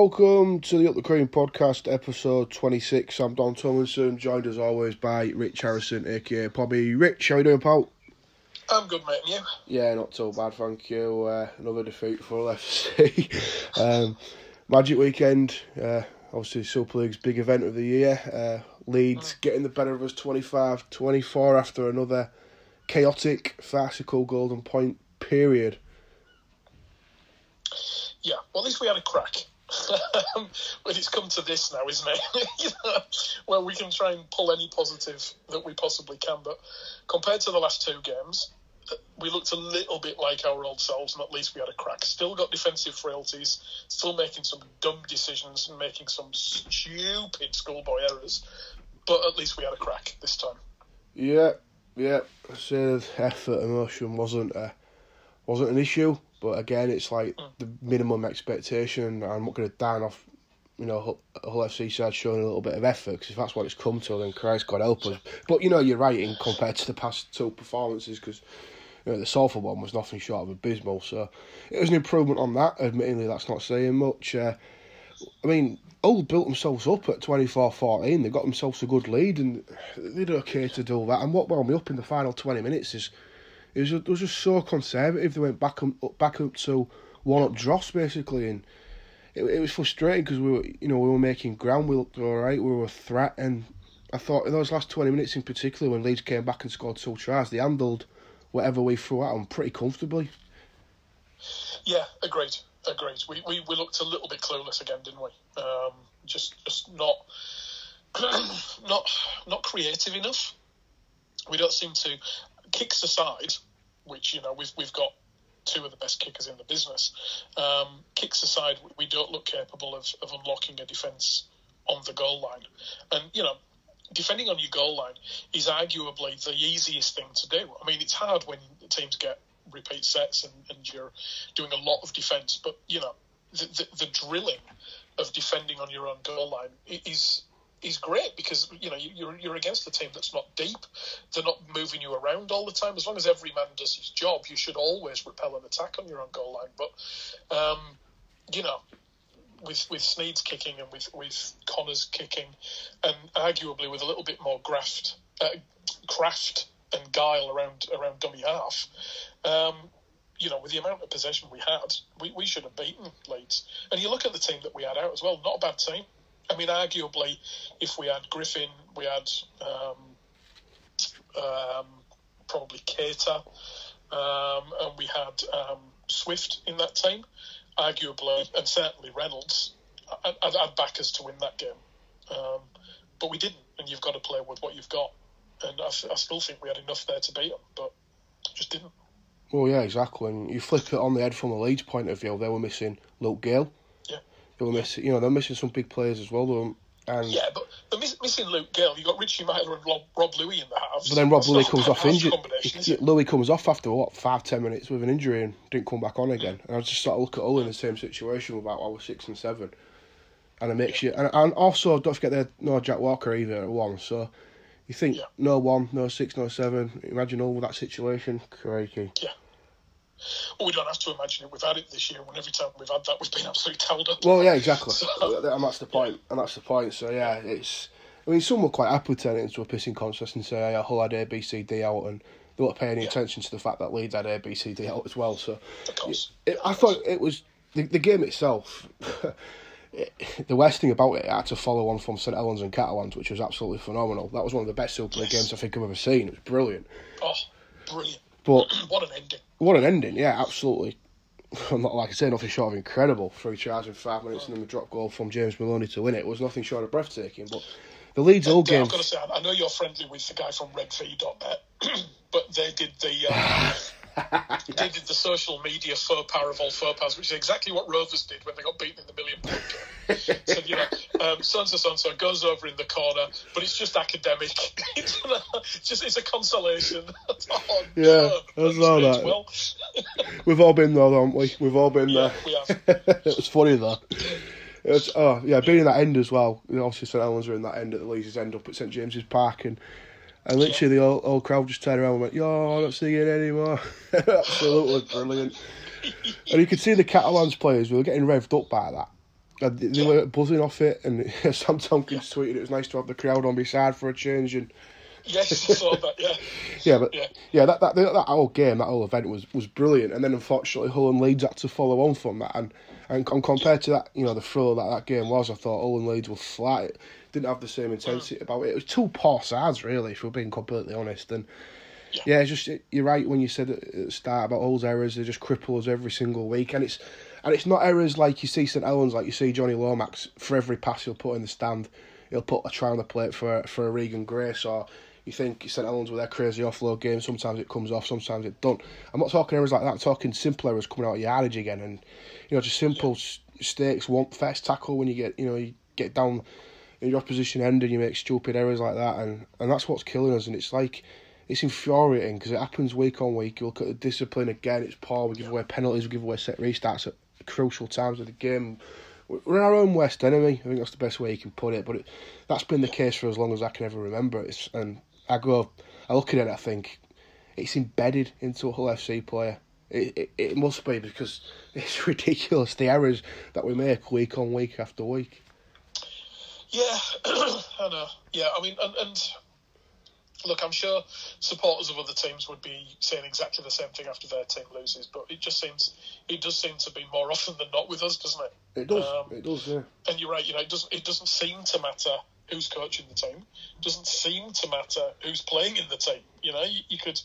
Welcome to the Up the Cream podcast, episode 26. I'm Don Tomlinson, joined as always by Rich Harrison, aka Pobby. Rich, how are you doing, pal? I'm good, mate. And you? Yeah, not too bad, thank you. Uh, another defeat for FC. um, Magic weekend, uh, obviously Super League's big event of the year. Uh, Leeds mm. getting the better of us 25 24 after another chaotic, farcical golden point period. Yeah, well, at least we had a crack. Um, but it's come to this now, isn't it? you know, where we can try and pull any positive that we possibly can. But compared to the last two games, we looked a little bit like our old selves, and at least we had a crack. Still got defensive frailties, still making some dumb decisions and making some stupid schoolboy errors, but at least we had a crack this time. Yeah, yeah. I said effort, and emotion wasn't a, wasn't an issue. But again, it's like mm. the minimum expectation. I'm not going to down off, you know, Hull FC side showing a little bit of effort because if that's what it's come to, then Christ God help us. But you know, you're right in compared to the past two performances because you know the Salford one was nothing short of abysmal. So it was an improvement on that. Admittedly, that's not saying much. Uh, I mean, Hull built themselves up at 24-14. They got themselves a good lead and they did okay to do that. And what wound me up in the final 20 minutes is it was, it was just so conservative. They went back up, back up to one up dross basically, and it, it was frustrating because we were you know we were making ground. We looked all right. We were a threat, and I thought in those last twenty minutes in particular, when Leeds came back and scored two tries, they handled whatever we threw at them pretty comfortably. Yeah, agreed. Agreed. We, we, we looked a little bit clueless again, didn't we? Um, just just not not not creative enough. We don't seem to kicks aside, which you know we've we've got two of the best kickers in the business. Um, kicks aside, we don't look capable of, of unlocking a defence on the goal line, and you know. Defending on your goal line is arguably the easiest thing to do. I mean, it's hard when teams get repeat sets and, and you're doing a lot of defence, but you know, the, the, the drilling of defending on your own goal line is is great because you know you're you're against a team that's not deep. They're not moving you around all the time. As long as every man does his job, you should always repel an attack on your own goal line. But um, you know, with with Sneyd's kicking and with with Connor's kicking, and arguably with a little bit more graft, uh, craft and guile around around dummy half. Um, you know, with the amount of possession we had, we, we should have beaten Leeds. And you look at the team that we had out as well, not a bad team. I mean, arguably, if we had Griffin, we had um, um, probably Cator, um, and we had um, Swift in that team, arguably, and certainly Reynolds. I'd, I'd back us to win that game, um, but we didn't. And you've got to play with what you've got. And I, I still think we had enough there to beat them, but just didn't. Well, yeah, exactly. And you flip it on the head from the Leeds point of view, they were missing Luke Gale they were missing, you know, they're missing some big players as well. Though, and yeah, but they're miss, missing Luke Gale. You got Richie Myler and Rob, Rob Lui in the house. But then Rob Lui comes off injured. Lui comes off after what five ten minutes with an injury and didn't come back on again. And I just sort of look at all in the same situation about our six and seven, and it makes you. And, and also don't forget there no Jack Walker either at one. So you think yeah. no one, no six, no seven. Imagine all that situation, crikey. Yeah. Well, we don't have to imagine it. We've had it this year, and every time we've had that, we've been absolutely towed up. Well, yeah, exactly, so, and that's the point. And that's the point. So yeah, it's. I mean, some were quite happy to turn it into a pissing contest and say, "Yeah, Hull had A, B, C, D out," and they weren't paying any yeah. attention to the fact that Leeds had A, B, C, D out as well. So, it, I thought it was the, the game itself. the worst thing about it, it had to follow on from St Helens and Catalans, which was absolutely phenomenal. That was one of the best Super League yes. games I think I've ever seen. It was brilliant. Oh, brilliant! But what an ending! What an ending! Yeah, absolutely. I'm not like I say, nothing short of incredible. Three tries in five minutes and then the drop goal from James Maloney to win it. was nothing short of breathtaking. But the Leeds all game. I've got to say, I know you're friendly with the guy from RedV.net, but they did the. Um, They did the social media faux pas of all faux pas, which is exactly what Rovers did when they got beaten in the million pound game. so, you know, um, so and so, so and so goes over in the corner, but it's just academic. it's, just it's a consolation. oh, yeah, no, that's all that. Well. We've all been there, haven't we? We've all been yeah, there. It was funny though. It was, oh yeah, being in that end as well. You know, obviously St Helens are in that end at the Leeds end up at St James's Park and and literally, the whole, whole crowd just turned around and went, Yo, I'm not singing anymore. Absolutely brilliant. and you could see the Catalans players, we were getting revved up by that. Uh, they, they were buzzing off it, and Sam Tomkins tweeted it was nice to have the crowd on my side for a change. And Yes, I saw that. Yeah, yeah, but Yeah. yeah, that, that that whole game, that whole event was, was brilliant. And then unfortunately, Hull and Leeds had to follow on from that. And and, com- compared to that, you know, the thrill that that game was, I thought Owen and Leeds were flat. It didn't have the same intensity mm. about it. It was two poor sides, really, if we're being completely honest. And Yeah. yeah, it's just you're right when you said at the start about Hull's errors. They just cripple us every single week, and it's and it's not errors like you see St Helens, like you see Jonny Lomax for every pass he'll put in the stand, he'll put a try on the plate for for a Regan Grace or. You think St Helens with their crazy offload game, sometimes it comes off, sometimes it don't. I'm not talking errors like that, I'm talking simple errors coming out of yardage again and you know, just simple s stakes, one first tackle when you get you know, you get down in your opposition end and you make stupid errors like that and, and that's what's killing us and it's like it's infuriating because it happens week on week. You look at the discipline again; it's poor. We give away penalties, we give away set restarts at crucial times of the game. We're our own worst enemy. I think that's the best way you can put it. But it, that's been the case for as long as I can ever remember. It's and I go, I look at it, I think it's embedded into a Hull FC player. It, it it must be because it's ridiculous the errors that we make week on week after week. yeah, I know. Yeah, I mean, and, and look, I'm sure supporters of other teams would be saying exactly the same thing after their team loses, but it just seems it does seem to be more often than not with us, doesn't it? It does. Um, it does. Yeah. and you're right. You know, it doesn't. It doesn't seem to matter who's coaching the team. It doesn't seem to matter who's playing in the team. You know, you, you could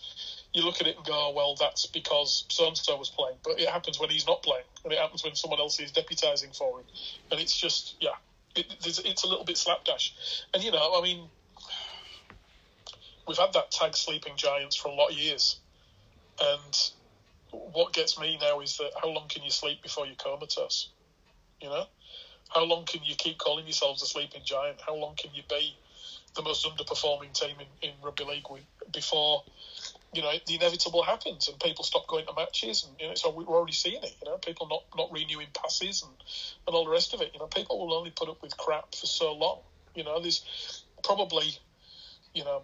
you look at it and go, oh, well, that's because so and so was playing, but it happens when he's not playing, and it happens when someone else is deputising for him, and it's just yeah, it, it's, it's a little bit slapdash. And you know, I mean, we've had that tag sleeping giants for a lot of years, and what gets me now is that how long can you sleep before you're comatose? You know, how long can you keep calling yourselves a sleeping giant? How long can you be the most underperforming team in, in rugby league before you know the inevitable happens and people stop going to matches and you know so we're already seeing it. You know, people not not renewing passes and and all the rest of it. You know, people will only put up with crap for so long. You know, there's probably you know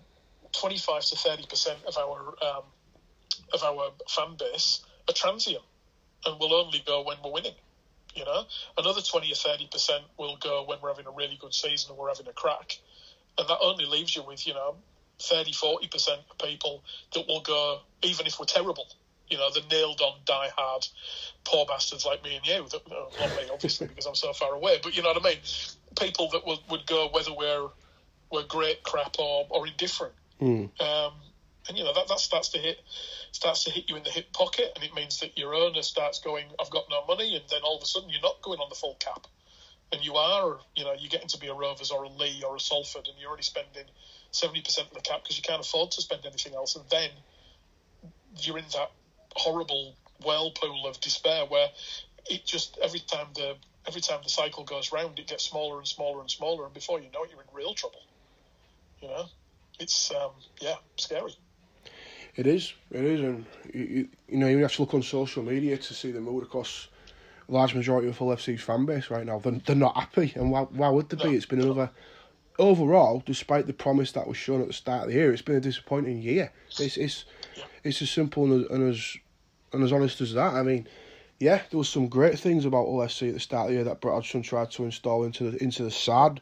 25 to 30 percent of our um, of our fan base are transient and will only go when we're winning. You know, another 20 or 30 percent will go when we're having a really good season and we're having a crack, and that only leaves you with you know 30, 40 percent of people that will go even if we're terrible. You know, the nailed on, die hard, poor bastards like me and you. That, not me, obviously, because I'm so far away. But you know what I mean. People that would, would go whether we're we're great, crap, or, or indifferent. Mm. Um, and you know that, that starts to hit starts to hit you in the hip pocket, and it means that your owner starts going, "I've got no money," and then all of a sudden you're not going on the full cap, and you are, you know, you're getting to be a Rovers or a Leigh or a Salford, and you're already spending seventy percent of the cap because you can't afford to spend anything else, and then you're in that horrible whirlpool of despair where it just every time the every time the cycle goes round, it gets smaller and smaller and smaller, and before you know it, you're in real trouble. You know, it's um, yeah, scary. It is, it is, and you, you, you know you have to look on social media to see the mood across a large majority of Hull FC's fan base right now. They're, they're not happy, and why, why would they be? It's been another. Overall, despite the promise that was shown at the start of the year, it's been a disappointing year. It's it's it's as simple and as, and as and as honest as that. I mean, yeah, there was some great things about Hull FC at the start of the year that Brett Hodgson tried to install into the into the side.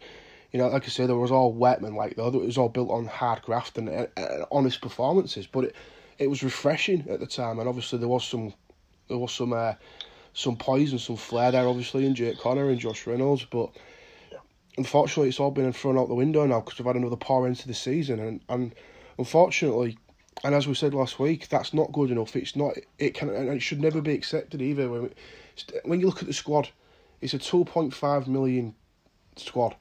You know, like I say, there was all wetman like though. It was all built on hard graft and, and, and honest performances, but it it was refreshing at the time, and obviously there was some there was some uh, some poison, some flair there, obviously in Jake Connor and Josh Reynolds, but unfortunately it's all been thrown out the window now because we've had another poor end to the season, and and unfortunately. And as we said last week, that's not good enough. It's not. It can and it should never be accepted either. When we, when you look at the squad, it's a two point five million squad.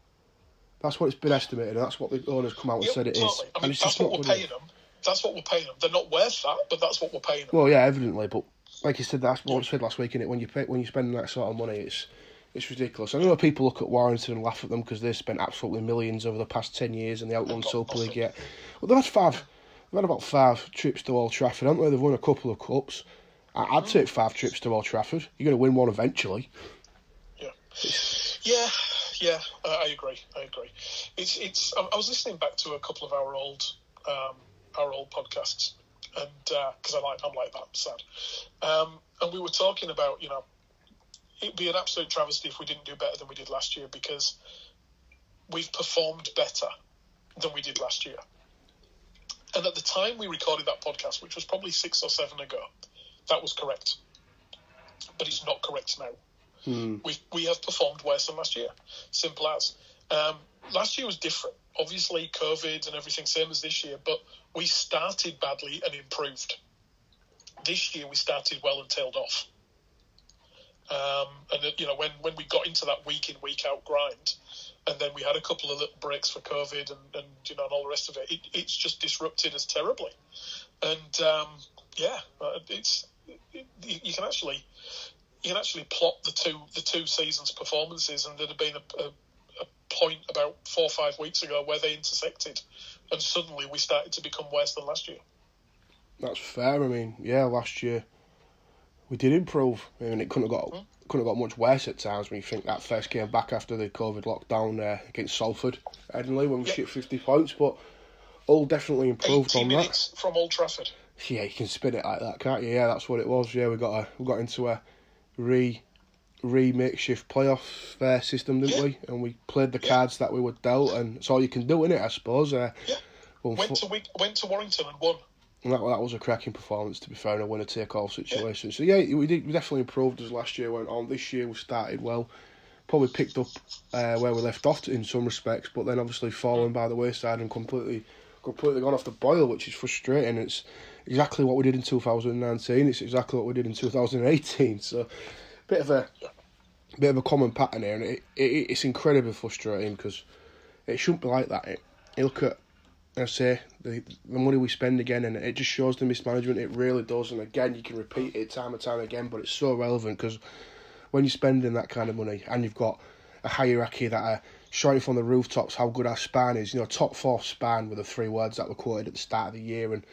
That's what it's been estimated, and that's what the owners come out and Yeah, said it is. totally. I and it's that's just what not we're paying them. That's what we're paying them. They're not worth that, but that's what we're paying them. Well, yeah, evidently, but like you said, that's what I said last week. In it, when you pay, when you spend that sort of money, it's it's ridiculous. I know people look at Warrington and laugh at them because they've spent absolutely millions over the past ten years and they outrun got Super League yet. Well, they've had five. They've had about five trips to Old Trafford, haven't they? They've won a couple of cups. I- I'd hmm. take five trips to Old Trafford. You're going to win one eventually. Yeah, yeah, yeah. I, agree. I agree. It's it's. I, was listening back to a couple of our old um, our old podcasts, and because I like I'm like that sad, um, and we were talking about you know it'd be an absolute travesty if we didn't do better than we did last year because we've performed better than we did last year. And at the time we recorded that podcast, which was probably six or seven ago, that was correct. But it's not correct now. Hmm. We we have performed worse than last year. Simple as. Um, last year was different. Obviously, COVID and everything, same as this year. But we started badly and improved. This year we started well and tailed off. Um, and uh, you know when when we got into that week in week out grind, and then we had a couple of little breaks for COVID and, and you know and all the rest of it, it it's just disrupted us terribly. And um, yeah, uh, it's it, you can actually you can actually plot the two the two seasons' performances, and there'd have been a, a, a point about four or five weeks ago where they intersected, and suddenly we started to become worse than last year. That's fair. I mean, yeah, last year we did improve. I mean, it couldn't have got Mm. couldn't have got much worse at times when you think that first came back after the COVID lockdown uh, against Salford, Headingley, when we Yeah. shipped fifty points. But all definitely improved 80 on that. from Old Trafford. Yeah, you can spin it like that, can't you? Yeah, that's what it was. Yeah, we got a we got into a re re makeshift playoff uh, system, didn't Yeah. we? And we played the Yeah. cards that we were dealt, and it's all you can do in it, I suppose. Uh, Yeah. well, Went to went to Warrington and won. and that, that was a cracking performance, to be fair, in a winner take all situation. So yeah, we did we definitely improved as last year went on. This year we started well, probably picked up uh, where we left off in some respects, but then obviously fallen by the wayside and completely completely gone off the boil, which is frustrating. It's exactly what we did in 2019. It's exactly what we did in 2018. So bit of a bit of a common pattern here, and it, it it's incredibly frustrating because it shouldn't be like that. It, you look at I say the the money we spend again, and it just shows the mismanagement. It really does, and again, you can repeat it time and time again, but it's so relevant because when you're spending that kind of money and you've got a hierarchy that are shouting from the rooftops how good our span is, you know, top four span were the three words that were quoted at the start of the year, and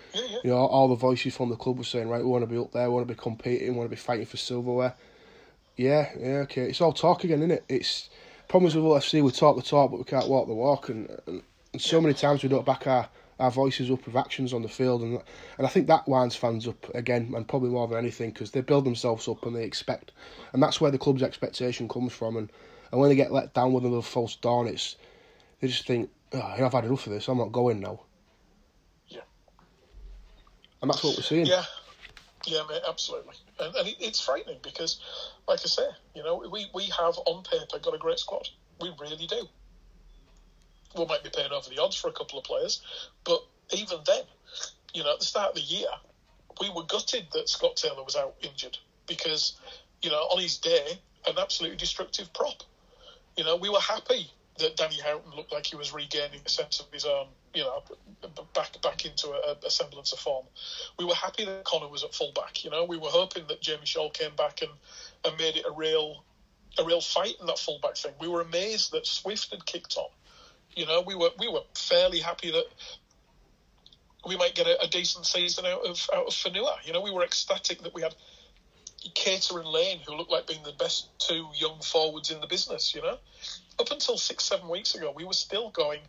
you know all the voices from the club were saying, right, we want to be up there, we want to be competing, we want to be fighting for silverware. Yeah, yeah, okay. It's all talk again, isn't it? It's problems with UFC. We talk the talk, but we can't walk the walk, and, and, and so many times we don't back our, our voices up with actions on the field, and and I think that winds fans up again, and probably more than anything because they build themselves up and they expect, and that's where the club's expectation comes from, and, and when they get let down with another false dawn, it's they just think, oh, I've had enough of this. I'm not going now. Yeah. And that's what we're seeing. Yeah, yeah, mate, absolutely. And, and it, it's frightening because, like I say, you know, we, we have on paper got a great squad. We really do. We might be paying over the odds for a couple of players, but even then, you know, at the start of the year, we were gutted that Scott Taylor was out injured because, you know, on his day, an absolutely destructive prop. You know, we were happy that Danny Houghton looked like he was regaining a sense of his own, you know, back back into a, a semblance of form. We were happy that Connor was at fullback. You know, we were hoping that Jamie Shaul came back and, and made it a real a real fight in that fullback thing. We were amazed that Swift had kicked on. You know, we were we were fairly happy that we might get a, a decent season out of out of Fonua. You know, we were ecstatic that we had Cator and Lane, who looked like being the best two young forwards in the business. You know, up until six seven weeks ago, we were still going.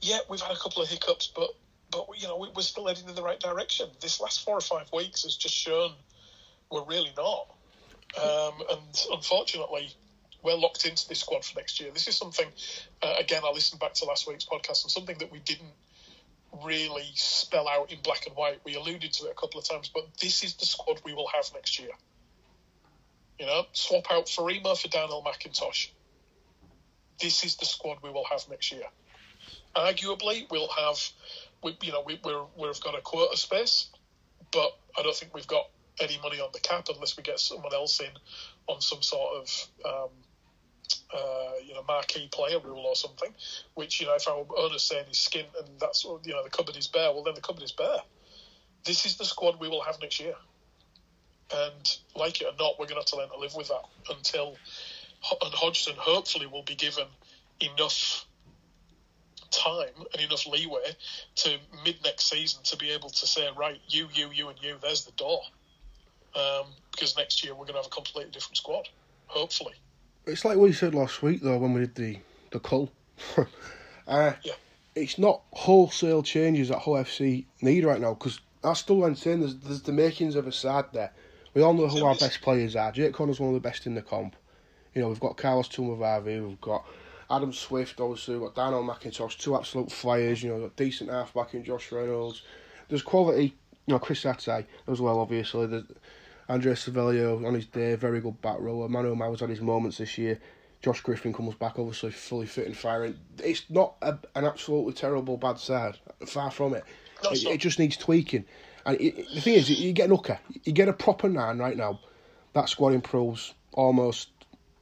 Yeah, we've had a couple of hiccups, but but you know we, we're still heading in the right direction. This last four or five weeks has just shown we're really not. Um, and unfortunately, we're locked into this squad for next year. This is something, uh, again, I listened back to last week's podcast, and something that we didn't really spell out in black and white. We alluded to it a couple of times, but this is the squad we will have next year. You know, swap out Faraimo for Darnell McIntosh. This is the squad we will have next year. Arguably, we'll have, we, you know, we, we're, we've got a quota space, but I don't think we've got any money on the cap unless we get someone else in on some sort of um, uh, you know marquee player rule or something. Which you know, if our owner's saying he's skint and that's you know the cupboard is bare, well then the cupboard is bare. This is the squad we will have next year, and like it or not, we're going to have to learn to live with that until and Hodgson hopefully will be given enough time and enough leeway to mid next season to be able to say, right, you, you, you, and you, there's the door. Um, because next year we're going to have a completely different squad, hopefully. It's like we said last week though when we did the the cull. uh, Yeah. It's not wholesale changes that Hull FC need right now because I still saying there's there's the makings of a side there We all know who our best players are. Jake Connor's one of the best in the comp. You know, we've got Carlos Tuimavave, we've got Adam Swift, obviously, we've got Darnell McIntosh, two absolute flyers, you know, got decent halfback in Josh Reynolds. There's quality, you know, Chris Satae as well, obviously. There's Andre Savelio on his day, very good back rower. Manu Ma'u's had his moments this year. Josh Griffin comes back, obviously, fully fit and firing. It's not a, an absolutely terrible bad side, far from it. No, It, it just needs tweaking. And it, it- the thing is, you get an hooker, you get a proper nine right now, that squad improves almost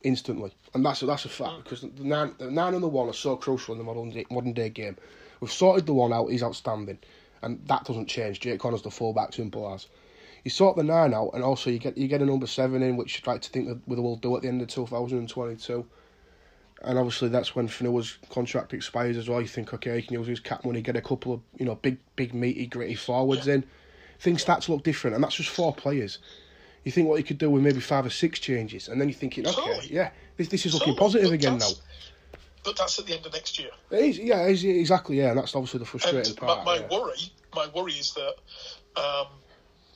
instantly, and that's a, that's a fact Mm. because the nine, the nine and the one are so crucial in the modern day, modern day game. We've sorted the one out; he's outstanding, and that doesn't change. Jake Connor's the fullback, simple as. You sort the nine out, and also you get you get a number seven in, which I'd like to think that we will do at the end of two thousand and twenty-two. And obviously that's when Fonua's contract expires as well. You think, okay, he can use his cap money, get a couple of you know big, big meaty, gritty forwards in. Things start to look different, and that's just four players. You think what you could do with maybe five or six changes, and then you're thinking, okay, Totally. yeah, this this is looking Totally. positive But again now. But that's at the end of next year. It is, yeah, it is, exactly, yeah, and that's obviously the frustrating And part. my, my yeah. worry, my worry is that um,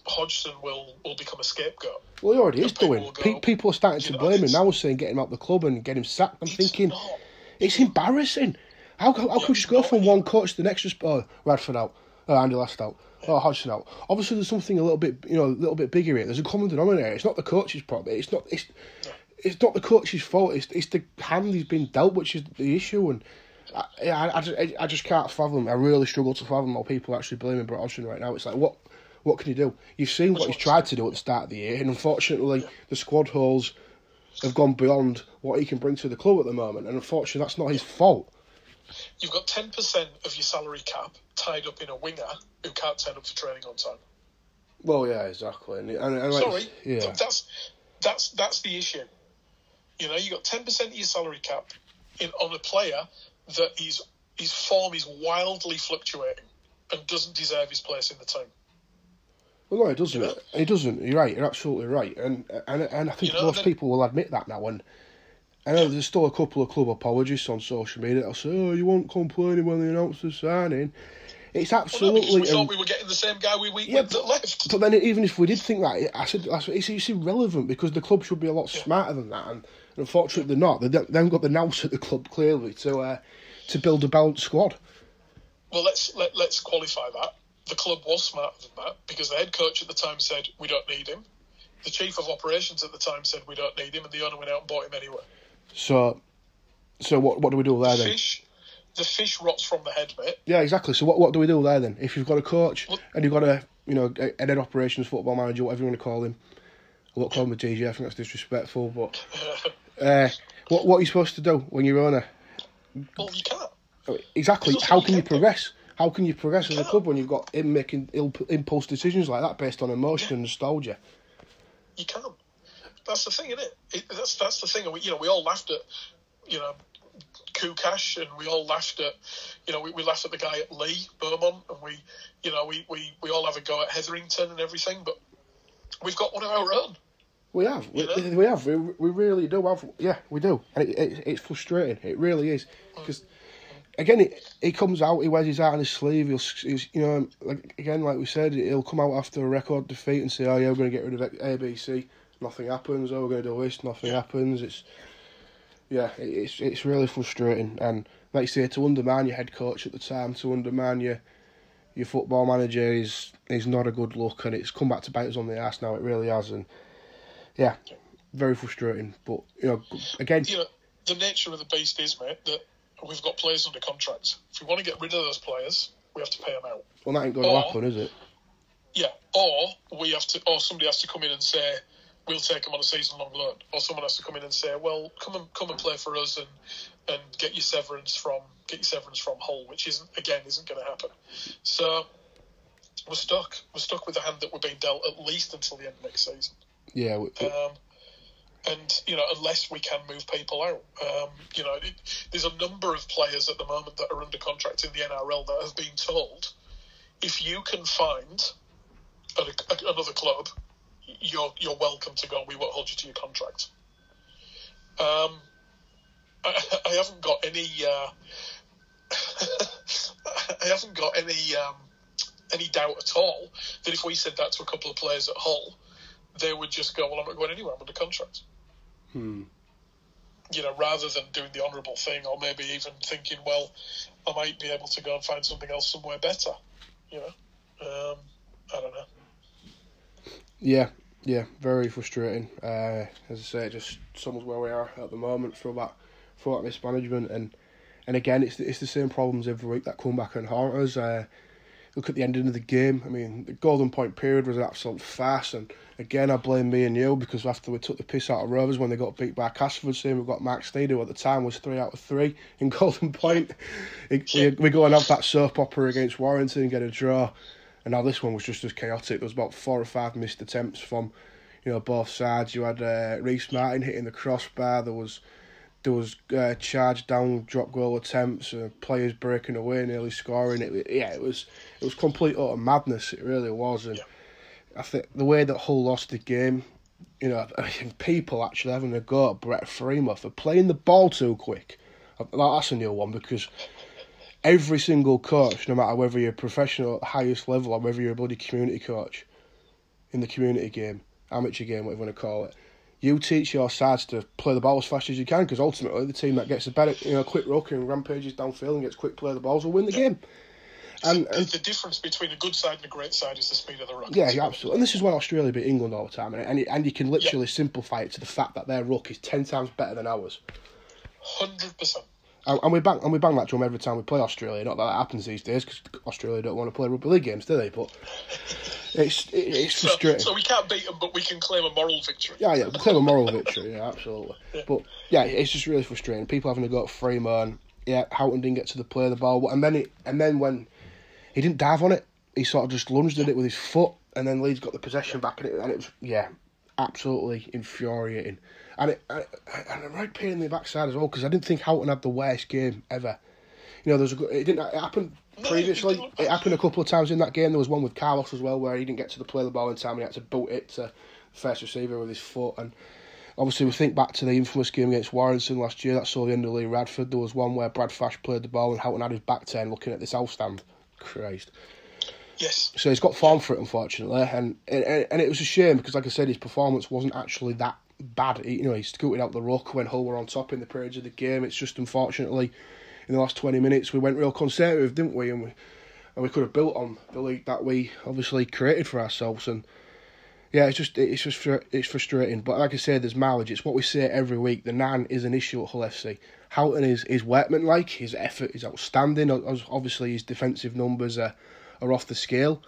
Hodgson will, will become a scapegoat. Well, he already is people doing. go, Pe- people are starting to know, blame him now, saying get him out the club and get him sacked. I'm It's thinking not. it's embarrassing. How how, how Yeah, could you just go from one coach to the next? Just oh, Radford out, oh, Andy Last out, oh, Hodgson out. Obviously, there's something a little bit you know a little bit bigger here. There's a common denominator. It's not the coach's problem. It's not it's it's not the coach's fault. It's it's the hand he's been dealt, which is the issue. And I I, I, just, I- just can't fathom. I really struggle to fathom how people actually blaming Brett Hodgson right now. It's like what. What can you do? You've seen what he's tried to do at the start of the year, and unfortunately, the squad holes have gone beyond what he can bring to the club at the moment. And unfortunately, that's not his fault. You've got 10% of your salary cap tied up in a winger who can't turn up for training on time. Well, yeah, exactly. And, and, and like, Sorry, yeah, th- that's that's that's the issue. You know, you got ten percent of your salary cap in on a player that his his form is wildly fluctuating and doesn't deserve his place in the team. well, no, it doesn't. It doesn't. You're right. You're absolutely right. And and and I think You know, most then- people will admit that now. And I know there's still a couple of club apologists on social media that'll say, "Oh, you won't complaining when they announce the signing." It's Well, no, absolutely. we thought we were getting the same guy we week Yeah, that left. But then, even if we did think that, I said I said, it's, it's irrelevant because the club should be a lot smarter than that, and unfortunately they're not. They, they haven't got the nous at the club clearly to uh, to build a balanced squad. Well, let's let, let's qualify that. The club was smarter than that because the head coach at the time said we don't need him. The chief of operations at the time said we don't need him, and the owner went out and bought him anyway. So, so what what do we do there then? Fish, the fish rots from the head, mate. Yeah, exactly. So what what do we do there then? If you've got a coach Well- and you've got a you know a a head operations football manager, whatever you want to call him, I won't call him a DJ. I think that's disrespectful. But uh, what what are you supposed to do when you're owner? well, you can't. Exactly. How can you you progress? How can you progress as a club when you've got him making Ill, impulse decisions like that based on emotion and nostalgia? You can't. That's the thing, isn't it? it that's that's the thing. We, you know, we all laughed at, you know, Koukash, and we all laughed at, you know, we, we laughed at the guy at Leigh Beaumont, and we, you know, we, we, we all have a go at Hetherington and everything, but we've got one of our own. We have, we, You know? we have, we, we really do have. Yeah, we do, and it, it, it's frustrating. It really is mm. because again, it, he comes out, he wears his heart on his sleeve. He'll, he's, you know, like again, like we said, he'll come out after a record defeat and say, "Oh yeah, we're going to get rid of ABC." Nothing happens. Oh, we're going to do this. Nothing happens. It's yeah, it's it's really frustrating. And like you say, to undermine your head coach at the time, to undermine your your football manager is is not a good look, and it's come back to bite us on the ass now. It really has, and yeah, very frustrating. But you know, again, You know, the nature of the beast is, mate, that we've got players under contract. If we want to get rid of those players, we have to pay them out. well, that ain't going to happen, is it? Yeah, or we have to, or somebody has to come in and say, "We'll take him on a season-long loan," or someone has to come in and say, "Well, come and come and play for us and and get your severance from get your severance from Hull," which isn't again isn't going to happen. So we're stuck. We're stuck with the hand that we're being dealt at least until the end of next season. Yeah, we, Um, and you know, unless we can move people out, um, you know, it, there's a number of players at the moment that are under contract in the NRL that have been told, if you can find a, a, another club, you're you're welcome to go. We won't hold you to your contract. Um, I, I haven't got any. Uh, I haven't got any um, any doubt at all that if we said that to a couple of players at Hull, they would just go, "Well, I'm not going anywhere. I'm under contract." Hmm. You know, rather than doing the honourable thing, or maybe even thinking, "Well, I might be able to go and find something else somewhere better." You know, um, I don't know. Yeah, yeah, very frustrating. Uh, as I say, just sums where we are at the moment for that for that mismanagement, and and again, it's the, it's the same problems every week that come back and haunt us. Uh, look at the ending of the game. I mean, the golden point period was an absolute farce, and again, I blame me and you because after we took the piss out of Rovers when they got beat by Castleford, saying we've got Max who at the time was three out of three in golden point. we, we go and have that soap opera against Warrington and get a draw. And now this one was just as chaotic. There was about four or five missed attempts from, you know, both sides. You had uh, Rhyse Martin hitting the crossbar. There was there was uh, charge down drop goal attempts, uh, players breaking away, nearly scoring. It yeah, it was it was complete utter madness. It really was, and Yeah. I think the way that Hull lost the game, you know, people actually having a go at Brett Freeman for playing the ball too quick. That's a new one because every single coach, no matter whether you're professional at the highest level or whether you're a bloody community coach in the community game, amateur game, whatever you want to call it, you teach your sides to play the ball as fast as you can because ultimately the team that gets a better, you know, quick ruck and rampages downfield and gets quick play of the balls will win the game. And, The, and the difference between a good side and a great side is the speed of the ruck. yeah, yeah, absolutely. And this is why Australia beat England all the time, and and, and you can literally simplify it to the fact that their ruck is ten times better than ours. hundred percent. And, and we bang and we bang that drum every time we play Australia. Not that that happens these days because Australia don't want to play rugby league games, do they? But it's it, it's So, frustrating. so we can't beat them, but we can claim a moral victory. Yeah, yeah, we claim a moral victory. Yeah, absolutely. But yeah, it's just really frustrating. People having to go at Freeman. Yeah, Houghton didn't get to the play of the ball, and then it, and then when he didn't dive on it, he sort of just lunged at it with his foot, and then Leeds got the possession back, and it, and it was yeah, absolutely infuriating, and it and, and a right pain in the backside as well because I didn't think Houghton had the worst game ever. You know, there was a it didn't it happened previously. it happened a couple of times in that game. There was one with Carlos as well where he didn't get to the play the ball in time. and He had to boot it to the first receiver with his foot. And obviously, we think back to the infamous game against Warrington last year. That saw the end of Lee Radford. There was one where Brad Fash played the ball and Houghton had his back turn looking at this house stand. Christ. Yes. So he's got form for it, unfortunately, and and, and it was a shame because, like I said, his performance wasn't actually that bad. You know, he scooted out the ruck when Hull were on top in the periods of the game. It's just unfortunately, in the last twenty minutes, we went real conservative, didn't we? And we and we could have built on the league that we obviously created for ourselves. And yeah, it's just it's just it's frustrating. But like I said, there's mileage. It's what we say every week. The nan is an issue at Hull FC. Houghton is is workmanlike. His effort is outstanding. Ob- Obviously, his defensive numbers are are off the scale.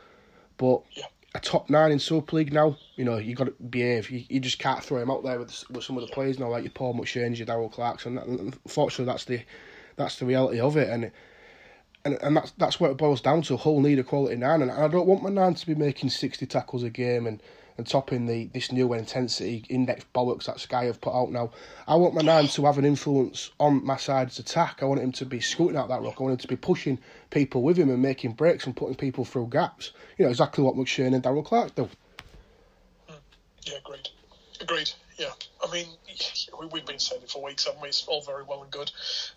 But Yeah. A top nine in Super League now, you know, you got to behave. You, you just can't throw him out there with with some of the players now, like your Paul McShane's, your Darryl Clarkson. Unfortunately, that's the that's the reality of it, and and and that's that's what it boils down to. Hull need a quality nine, and I don't want my nine to be making sixty tackles a game and. And topping the this new intensity index bollocks that Sky have put out now, I want my man to have an influence on my side's attack. I want him to be scooting out that rock. I want him to be pushing people with him and making breaks and putting people through gaps. You know exactly what McShane and Daryl Clark do. Mm, yeah, agreed. Agreed. Yeah. I mean, we, we've been saying it for weeks, haven't we? It's all very well and good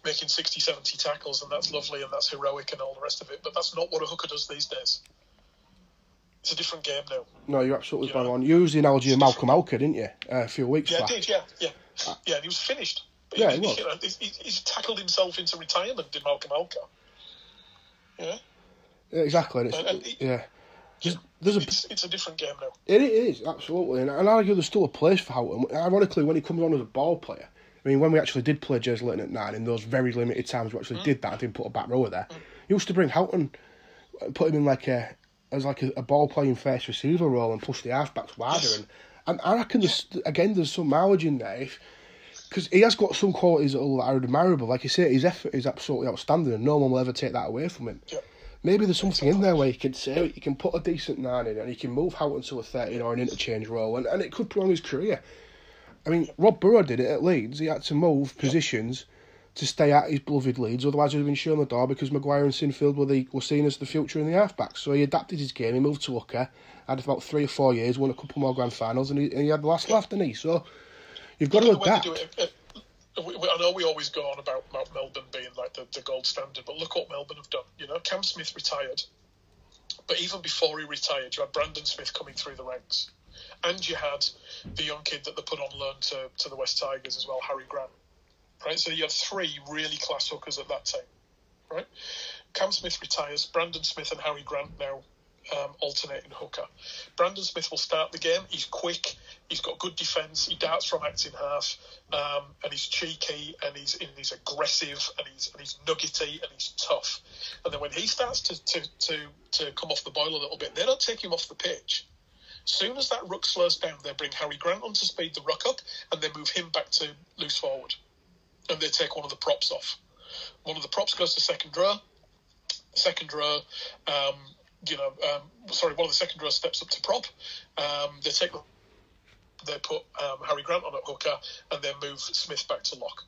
making 60, 70 tackles, and that's lovely and that's heroic and all the rest of it, but that's not what a hooker does these days. It's a different game now. No, you're absolutely Yeah. bang on. You used the analogy of Malcolm Alker, didn't you, uh, a few weeks Yeah, I back? did, yeah, yeah. Yeah, and he was finished. Yeah, he was. You know, he's, he's- tackled himself into retirement, did Malcolm Alker. Yeah, Yeah, exactly. And And- and it's, it- yeah, there's, there's a it's, it's a different game now. It is absolutely, and, and I argue there's still a place for Houghton. Ironically, when he comes on as a ball player, I mean, when we actually did play Jez Litten at nine, in those very limited times we actually did that, I didn't put a back rower there. He used to bring Houghton, uh, put him in like a as like a, a ball playing first receiver role and push the halfbacks wider. And, and I reckon there's again there's some mileage in there. because he has got some qualities that are admirable. Like you say, his effort is absolutely outstanding, and no one will ever take that away from him. Yeah. Maybe there's something in there where you can say you can put a decent nine in, and he can move Houghton to a thirteen or an interchange role, and, and it could prolong his career. I mean, Rob Burrow did it at Leeds. He had to move positions to stay at his beloved Leeds, otherwise he'd have been shown the door because McGuire and Sinfield were the were seen as the future in the halfbacks. So he adapted his game. He moved to Hooker, had about three or four years, won a couple more grand finals, and he, and he had the last laugh, didn't he? So you've got to the way they adapt. do it, we, we- I know we always go on about, about Melbourne being like the, the gold standard, but look what Melbourne have done. You know, Cam Smith retired, but even before he retired, you had Brandon Smith coming through the ranks, and you had the young kid that they put on loan to, to the West Tigers as well, Harry Grant. Right, so you have three really class hookers at that time. Right, Cam Smith retires. Brandon Smith and Harry Grant now um, alternating hooker. Brandon Smith will start the game. He's quick. He's got good defence. He darts from acting half, um, and he's cheeky, and he's and he's aggressive, and he's and he's nuggety, and he's tough. And then when he starts to to to, to come off the boil a little bit, they don't take him off the pitch. Soon as that ruck slows down, they bring Harry Grant onto speed the ruck up, and they move him back to loose forward, and they take one of the props off. One of the props goes to second row. Second row um, you know, um, sorry, one of the second row steps up to prop. Um, they take they put um, Harry Grant on at hooker and then move Smith back to lock.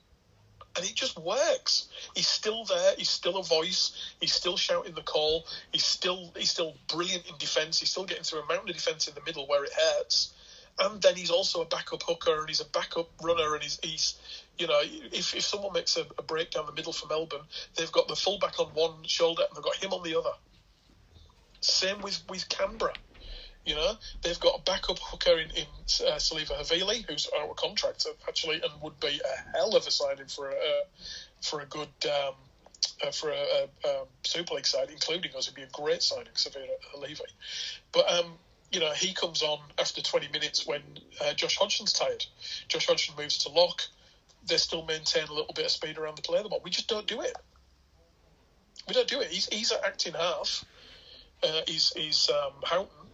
And it just works. He's still there. He's still a voice. He's still shouting the call. He's still he's still brilliant in defence. He's still getting through a mountain of defence in the middle where it hurts. And then he's also a backup hooker and he's a backup runner and he's, he's you know, if, if someone makes a, a break down the middle for Melbourne, they've got the fullback on one shoulder and they've got him on the other. Same with, with Canberra. You know, they've got a backup hooker in, in uh, Siliva Havili, who's out of contract actually, and would be a hell of a signing for a uh, for a good um, uh, for a, a, a, Super League side, including us. It'd be a great signing, Savira Levy. But um, you know, he comes on after 20 minutes when uh, Josh Hodgson's tired. Josh Hodgson moves to lock. They still maintain a little bit of speed around the play. the ball. We just don't do it. We don't do it. He's, he's acting half uh, is is um, Houghton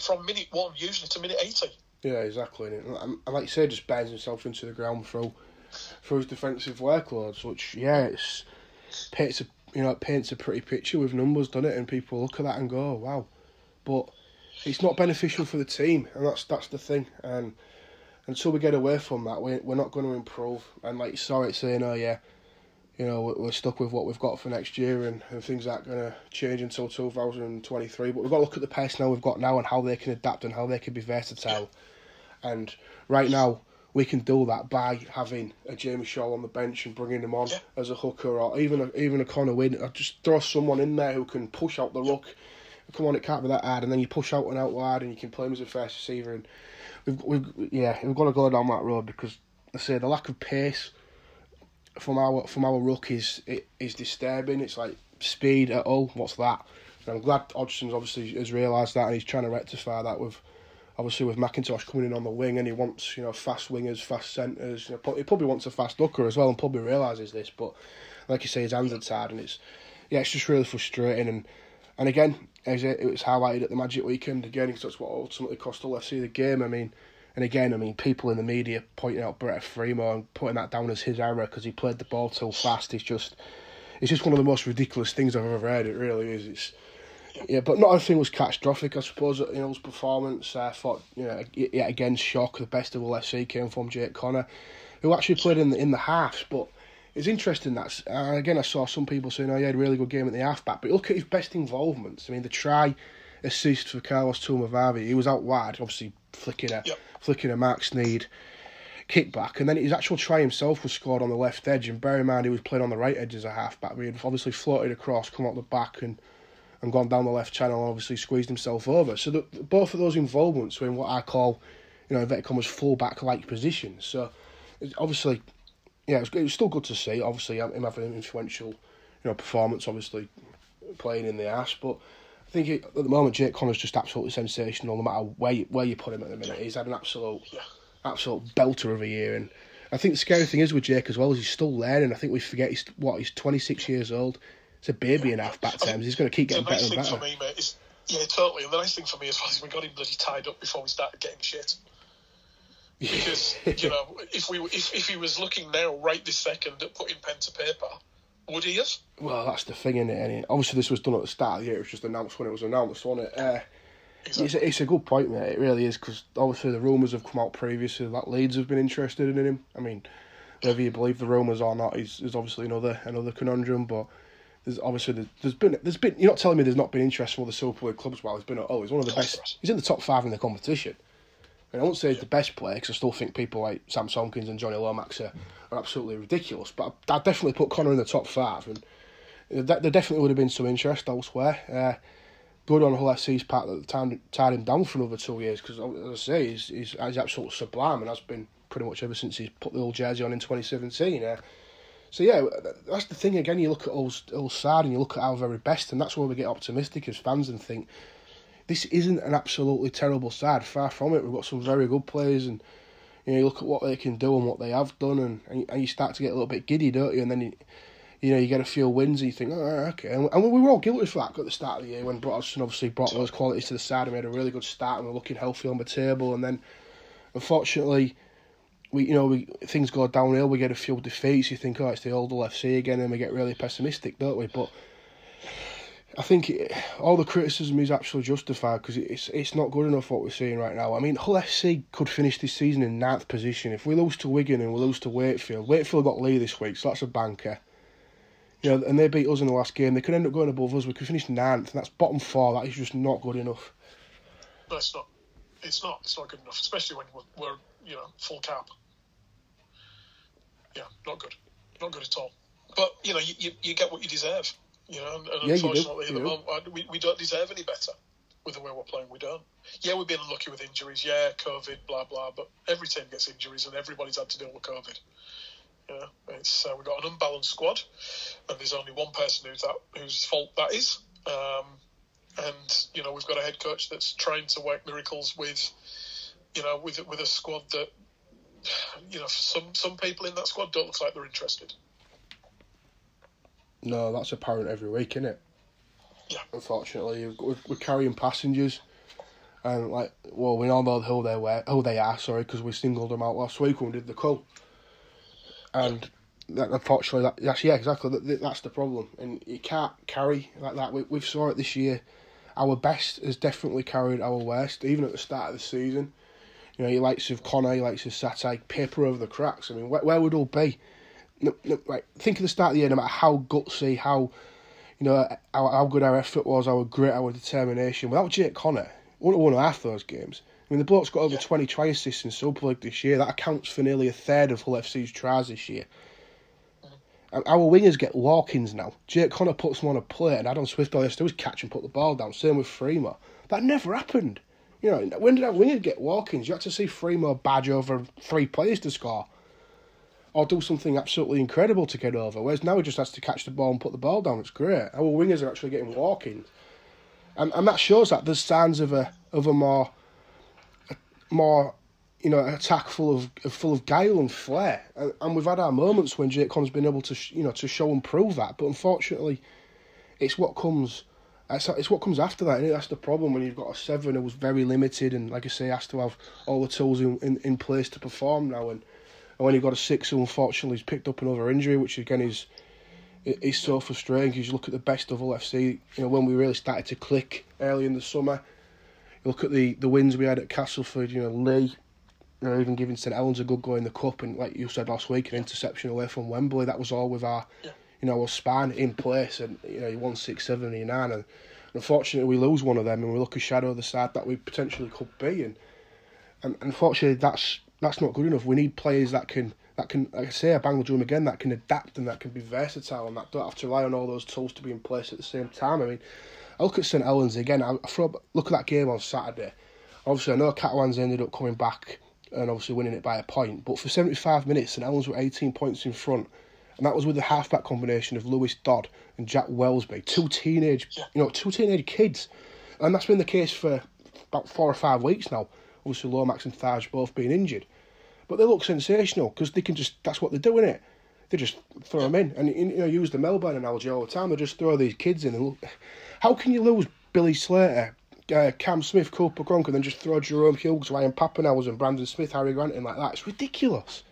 from minute one usually to minute eighty. Yeah, exactly. And, like you say, just bends himself into the ground through through his defensive workloads, which yeah, it's paints a you know it paints a pretty picture with numbers, doesn't it? And people look at that and go, wow, but it's not beneficial for the team, and that's that's the thing. And until we get away from that, we we're not going to improve. And like you saw it saying, oh yeah, you know, we're stuck with what we've got for next year and, and things aren't going to change until 2023. But we've got to look at the personnel we've got now and how they can adapt and how they can be versatile. And right now, we can do that by having a Jamie Shaul on the bench and bringing him on yeah. as a hooker or even a, even a Connor Wynne. Or just throw someone in there who can push out the ruck. Come on, it can't be that hard. And then you push out and out wide and you can play him as a first receiver. And we've, we've yeah, we've got to go down that road because, I say, the lack of pace from our from our rookies it is disturbing. It's like speed at all. What's that? And I'm glad Hodgson's obviously has realised that and he's trying to rectify that with obviously with McIntosh coming in on the wing and he wants you know fast wingers, fast centres. You know, he probably wants a fast looker as well and probably realises this. But like you say, his hands are tired and it's yeah, it's just really frustrating and and again as it, it was highlighted at the Magic Weekend again, because that's what ultimately cost Hull FC the game. I mean and again, I mean, people in the media pointing out Brett Freeman and putting that down as his error because he played the ball too fast. It's just, it's just one of the most ridiculous things I've ever heard. It really is. It's, yeah, but not everything was catastrophic. I suppose you know his performance. I thought you know yet again shock. The best of all FC came from Jake Connor, who actually played in the in the halves. But it's interesting that uh, again I saw some people saying, "Oh, he had a really good game at the halfback." But look at his best involvements. I mean, the try assist for Carlos Tuimavave, he was out wide, obviously flicking a yep flicking a Marc Sneyd kickback, and then his actual try himself was scored on the left edge. And bear in mind, he was playing on the right edge as a halfback. He had obviously floated across, come out the back, and and gone down the left channel, and obviously squeezed himself over. So the, both of those involvements were in what I call, you know, inverted commas, fullback like positions. So obviously, yeah, it was, it was still good to see. Obviously, him having an influential, you know, performance. Obviously, playing in the ass, but I think it, at the moment Jake Connor's just absolutely sensational. No matter where you, where you put him at the minute, he's had an absolute absolute belter of a year. And I think the scary thing is with Jake as well is he's still learning. I think we forget he's what he's twenty six years old. It's a baby in half back terms. He's going to keep getting better and better. Me, yeah, totally. And the nice thing for me as well is we got him bloody tied up before we started getting shit. Because you know, if we if, if he was looking now, right this second, at putting pen to paper, would he have? Well, that's the thing, isn't it? And obviously, this was done at the start of the year. It was just announced when it was announced, wasn't it? Uh, exactly. it's, a, it's a good point, mate. It really is because obviously the rumours have come out previously that Leeds have been interested in him. I mean, whether you believe the rumours or not is, is obviously another another conundrum. But there's obviously there's been there's been you're not telling me there's not been interest from the Super League clubs. while he's been oh he's one of the best. He's in the top five in the competition. And I won't say he's the best player because I still think people like Sam Tomkins and Jonny Lomax are, are absolutely ridiculous. But I, would definitely put Connor in the top five, and there definitely would have been some interest elsewhere. Uh, good on Hull FC's part that tied, tied him down for another two years because, as I say, he's, he's, he's absolutely sublime and has been pretty much ever since he's put the old jersey on in 2017. Uh, so yeah, that's the thing. Again, you look at Hull's, Hull's side and you look at our very best, and that's where we get optimistic as fans and think this isn't an absolutely terrible side. Far from it. We've got some very good players, and you know, you look at what they can do and what they have done, and and you start to get a little bit giddy, don't you? And then you, you know, you get a few wins and you think, oh, okay. And, we were all guilty for that at the start of the year when Broderson obviously brought those qualities to the side and we had a really good start and we're looking healthy on the table. And then, unfortunately, we you know we things go downhill. We get a few defeats. You think, oh, it's the old FC again, and we get really pessimistic, don't we? But I think it, all the criticism is actually justified because it's it's not good enough what we're seeing right now. I mean, Hull FC could finish this season in ninth position if we lose to Wigan and we lose to Wakefield. Wakefield got Leigh this week, so that's a banker. You know, and they beat us in the last game. They could end up going above us. We could finish ninth, and that's bottom four. That is just not good enough. No, it's not. It's not. It's not good enough, especially when we're, we're you know full cap. Yeah, not good. Not good at all. But you know, you, you, you get what you deserve. You know, and, and Yeah, unfortunately, do. at the moment, we, we don't deserve any better with the way we're playing. We don't. Yeah, we've been unlucky with injuries. Yeah, COVID, blah blah. But every team gets injuries, and everybody's had to deal with COVID. Yeah, it's uh, we've got an unbalanced squad, and there's only one person who's that whose fault that is. Um, and you know, we've got a head coach that's trying to work miracles with, you know, with with a squad that, you know, some some people in that squad don't look like they're interested. No, that's apparent every week, isn't it? Yeah. Unfortunately, we're, we're carrying passengers, and like, well, we all know who they were, who they are. Sorry, because we singled them out last week when we did the call. And that, unfortunately, that, that's yeah, exactly. That, that's the problem, and you can't carry like that. We we've saw it this year. Our best has definitely carried our worst, even at the start of the season. You know, your likes of Connor, your likes of Satae, paper over the cracks. I mean, where, where would all be? No, no, like think of the start of the year, no matter how gutsy, how you know how, how good our effort was, our grit, our determination. Without Jake Connor, we wouldn't have won half those games. I mean, the bloke's got over Yeah. twenty try assists in Super League this year. That accounts for nearly a third of Hull FC's tries this year. Mm-hmm. And Our wingers get walk-ins now. Jake Connor puts them on a plate, and Adam Swift all he has to do is catch and put the ball down. Same with Faraimo. That never happened. You know, when did our wingers get walk-ins? You had to see Faraimo badge over three players to score or do something absolutely incredible to get over. Whereas now he just has to catch the ball and put the ball down. It's great. Our wingers are actually getting walk-ins, and and that shows that there's signs of a of a more more you know attack full of full of guile and flair. And, and we've had our moments when Jake Connor's been able to you know to show and prove that, but unfortunately, it's what comes. It's, it's what comes after that, and that's the problem when you've got a seven who was very limited and, like I say, has to have all the tools in, in, in place to perform now. And, and when you've got a six unfortunately he's picked up another injury, which again is is so frustrating because you look at the best of Hull FC. You know when we really started to click early in the summer. You look at the, the wins we had at Castleford. You know Leigh, you know even giving St Helens a good go in the cup, and like you said last week, an interception away from Wembley. That was all with our you know our span in place, and you know he won six, seven, and nine, and unfortunately we lose one of them, and we look a shadow of the side that we potentially could be, and and unfortunately that's that's not good enough. We need players that can that can, like I say, I bang the drum again, that can adapt and that can be versatile and that don't have to rely on all those tools to be in place at the same time. I mean, I look at St Helens again. I, throw, look at that game on Saturday. Obviously, I know Catalans ended up coming back and obviously winning it by a point, but for seventy five minutes, St Helens were eighteen points in front. And that was with the halfback combination of Lewis Dodd and Jack Welsby, two teenage, you know, two teenage kids, and that's been the case for about four or five weeks now. Obviously, Lomax and Thaj both being injured, but they look sensational because they can just—that's what they're doing. It, they just throw them in, and you know, use the Melbourne analogy all the time. They just throw these kids in. And look, how can you lose Billy Slater, uh, Cam Smith, Cooper Cronk, and then just throw Jahrome Hughes, Ryan Papenhuyzen, and Brandon Smith, Harry Grant in like that? It's ridiculous.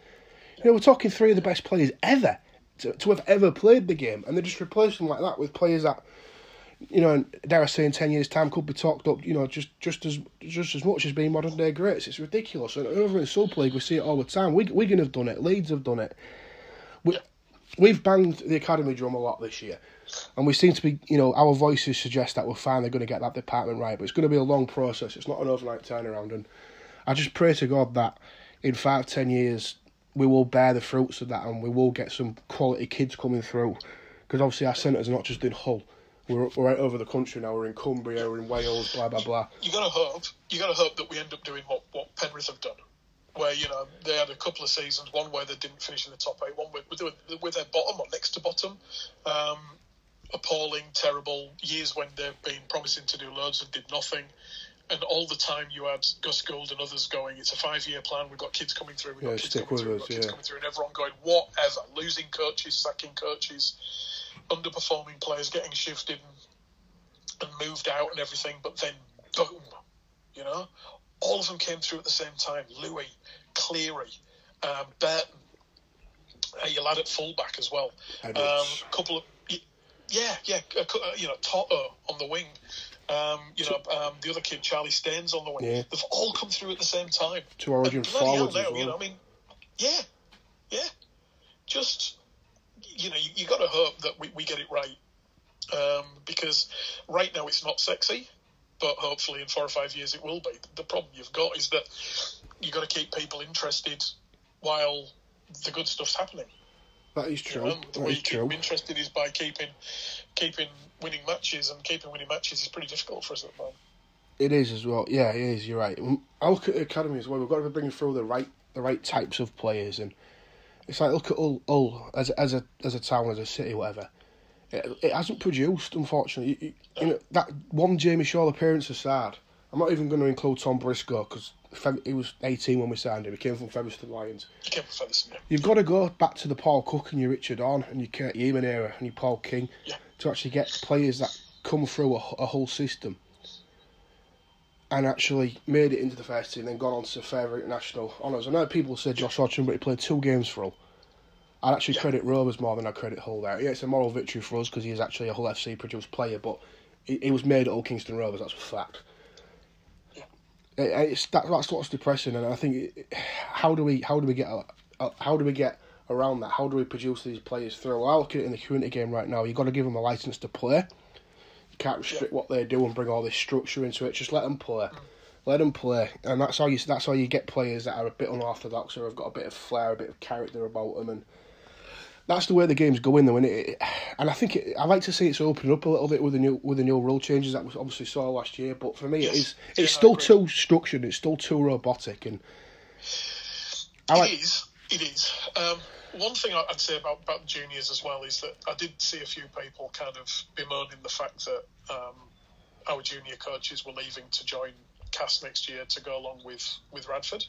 You know, we're talking three of the best players ever to, to have ever played the game, and they just replace them like that with players that, you know, and dare I say, in ten years' time could be talked up, you know, just just as just as much as being modern day greats. It's ridiculous. And over in Super League, we see it all the time. Wig- Wigan have done it. Leeds have done it. We, we've banged the academy drum a lot this year, and we seem to be, you know, our voices suggest that we're finally going to get that department right. But it's going to be a long process. It's not an overnight turnaround, and I just pray to God that in five, ten years we will bear the fruits of that, and we will get some quality kids coming through. Because obviously our centres are not just in Hull. We're, we're right over the country now. We're in Cumbria, we're in Wales, blah blah blah. You got to hope. You got to hope that we end up doing what what Penrith have done, where you know they had a couple of seasons, one where they didn't finish in the top eight, one with with, with their bottom or next to bottom. Um, appalling, terrible years when they've been promising to do loads and did nothing. And all the time you had Gus Gould and others going, it's a five year plan, we've got kids coming through, we've Yeah, got kids coming through, we've us, got kids yeah. coming through, and everyone going, whatever. Losing coaches, sacking coaches, underperforming players getting shifted and, and moved out and everything, but then boom, you know? All of them came through at the same time. Luai, Cleary, um, Burton, uh, your lad at fullback as well. Um, a couple of yeah, yeah, uh, you know, Toto on the wing. Um, you know, um, the other kid, Charlie Staines on the wing. Yeah. They've all come through at the same time. Two Origin bloody hell now, well. You know, I mean, yeah, yeah. Just you know, you, you got to hope that we, we get it right um, because right now it's not sexy, but hopefully in four or five years it will be. The problem you've got is that you've got to keep people interested while the good stuff's happening. That is You true. know, the That way is you keep true. them interested is by keeping keeping winning matches, and keeping winning matches is pretty difficult for us at the moment. It is as well. Yeah, it is. You're right. I look at the academy as well. We've got to be bringing through the right the right types of players, and it's like look at Hull, Hull as a, as a as a town, as a city, whatever. It, it hasn't produced, unfortunately. You, you, know that one Jamie Shaul appearance aside, I'm not even going to include Tom Briscoe because he was 18 when we signed him. He came from Featherstone Lions. You came Featherstone, yeah. You've got to go back to the Paul Cooke and your Richard Horne and your Kirk Yeaman era and your Paul King Yeah. to actually get players that come through a, a whole system and actually made it into the first team, then gone on to further international honours. I know people say Josh Hodgson, but he played two games for Hull. I'd actually Yeah. credit Rovers more than I credit Hull there. Yeah, it's a moral victory for us because he is actually a Hull FC produced player, but he, he was made at Hull Kingston Rovers, that's a fact. Yeah. It- It's, that, that's what's depressing, and I think it, how do we how do we get how do we get around that? How do we produce these players through? I look at it in the community game right now. You've got to give them a license to play. Can't restrict what they do and bring all this structure into it. Just let them play. Let them play, and that's how you that's how you get players that are a bit unorthodox or have got a bit of flair, a bit of character about them, and that's the way the game's going though. And it, and I think it, I like to see it's opening up a little bit with the new with the new rule changes that we obviously saw last year. But for me, Yes. it is it's I still too structured. It's still too robotic, and I like It is. It is. Um, one thing I'd say about, about juniors as well is that I did see a few people kind of bemoaning the fact that um, our junior coaches were leaving to join CAS next year to go along with, with Radford.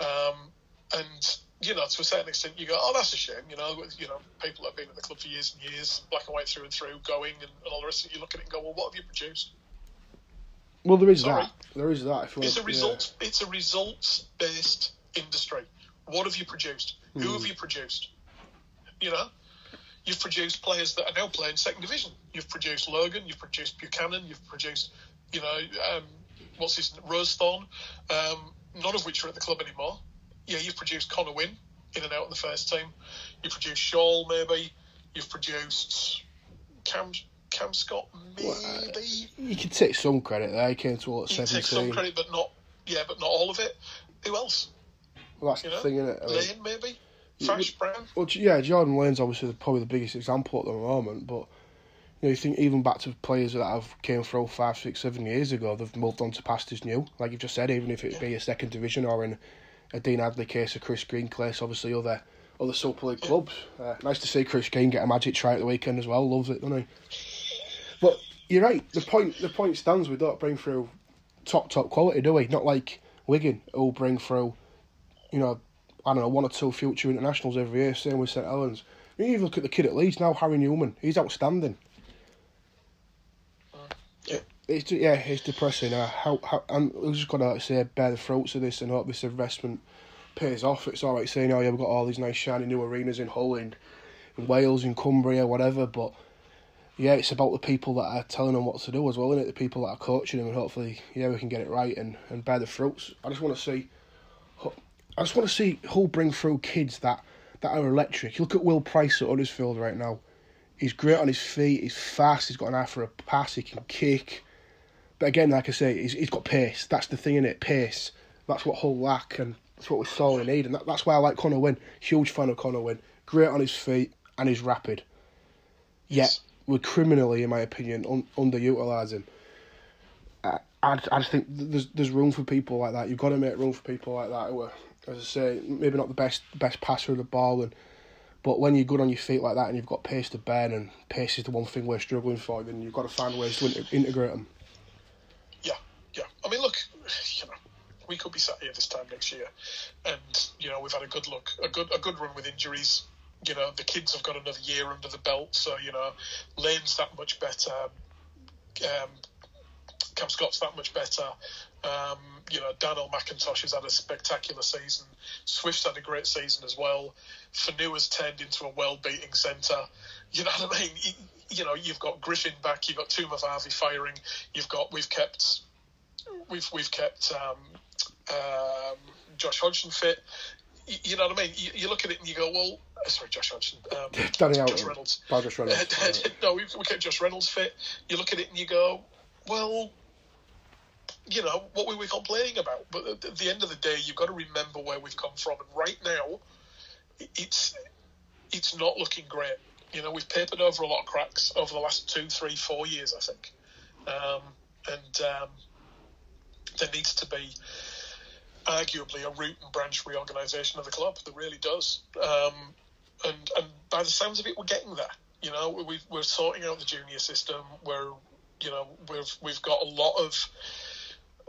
Um, and, you know, to a certain extent, you go, oh, that's a shame. You know, you know, people that have been at the club for years and years, black and white through and through, going and, and all the rest of it, you look at it and go, well, what have you produced? well, there is Sorry. that. There is that. If It's a want- yeah. result. It's a results based industry. What have you produced? Who Hmm. have you produced? You know, you've produced players that are now playing second division. You've produced Logan. You've produced Buchanan. You've produced, you know, um, what's his Rosethorn. Um, none of which are at the club anymore. Yeah, you've produced Connor Wynne in and out of the first team. You've produced Shaul maybe. You've produced Cam Cam Scott maybe. You can take some credit there. He came to all at You can take some credit, but not yeah, but not all of it. Who else? Well, that's You the know, thing, isn't it? I mean, Lane maybe, Fash Brown. Well, yeah, Jordan Lane's obviously probably the biggest example at the moment, but you know, you think even back to players that have came through five, six, seven years ago, they've moved on to pastures new. Like you've just said, even if it be a second division or in a Dean Adley case, or Chris Green case, obviously other other Super League clubs. Uh, nice to see Chris Green get a magic try at the weekend as well. Loves it, doesn't he? But you're right. The point the point stands. We don't bring through top top quality, do we? Not like Wigan, who'll bring through, you know, I don't know, one or two future internationals every year. Same with St Helens. You even look at the kid at Leeds now, Harry Newman. He's outstanding. Yeah. It's yeah, it's depressing. Uh, how how and we've just to say bear the fruits of this and hope this investment pays off. It's all right saying, oh yeah, we've got all these nice shiny new arenas in Hull and in Wales, in Cumbria, whatever. But yeah, it's about the people that are telling them what to do as well, isn't it? The people that are coaching them, and hopefully, yeah, we can get it right and, and bear the fruits. I just want to see, I just want to see Hull bring through kids that that are electric. You look at Will Price at Huddersfield right now. He's great on his feet. He's fast. He's got an eye for a pass. He can kick. But again, like I say, he's, he's got pace. That's the thing in it, pace. That's what Hull lack, and that's what we sorely need. And that, that's why I like Connor Wynne. Huge fan of Connor Wynne. Great on his feet, and he's rapid. Yet we're criminally, in my opinion, un- underutilising. I, I just think there's there's room for people like that. You've got to make room for people like that as I say, maybe not the best best passer of the ball, and but when you're good on your feet like that and you've got pace to burn, and pace is the one thing we're struggling for, then you've got to find ways to in- integrate them. Yeah, yeah. I mean, look, you know, we could be sat here this time next year, and you know we've had a good look, a good a good run with injuries. You know, the kids have got another year under the belt, so you know, Lane's that much better. Um, Cam Scott's that much better. Um, you know, Darnell McIntosh has had a spectacular season. Swift's had a great season as well. Fonua has turned into a well-beating centre. You know what I mean? You, you, know, you've got Griffin back. You've got Harvey firing. You've got we've kept we've we've kept um, um, Josh Hodgson fit. You, you, know what I mean? You, you, look at it and you go, well, uh, sorry, Josh Hodgson. Um, Danny Josh Reynolds. Josh Reynolds. no, we, we kept Josh Reynolds fit. You look at it and you go, well, you know, what we were we complaining about? But at the end of the day, you've got to remember where we've come from. And right now, it's it's not looking great. You know, we've papered over a lot of cracks over the last two, three, four years, I think. Um, and um, there needs to be arguably a root and branch reorganisation of the club. There really does. Um, and and by the sounds of it, we're getting there. You know, we are sorting out the junior system. We're you know we've we've got a lot of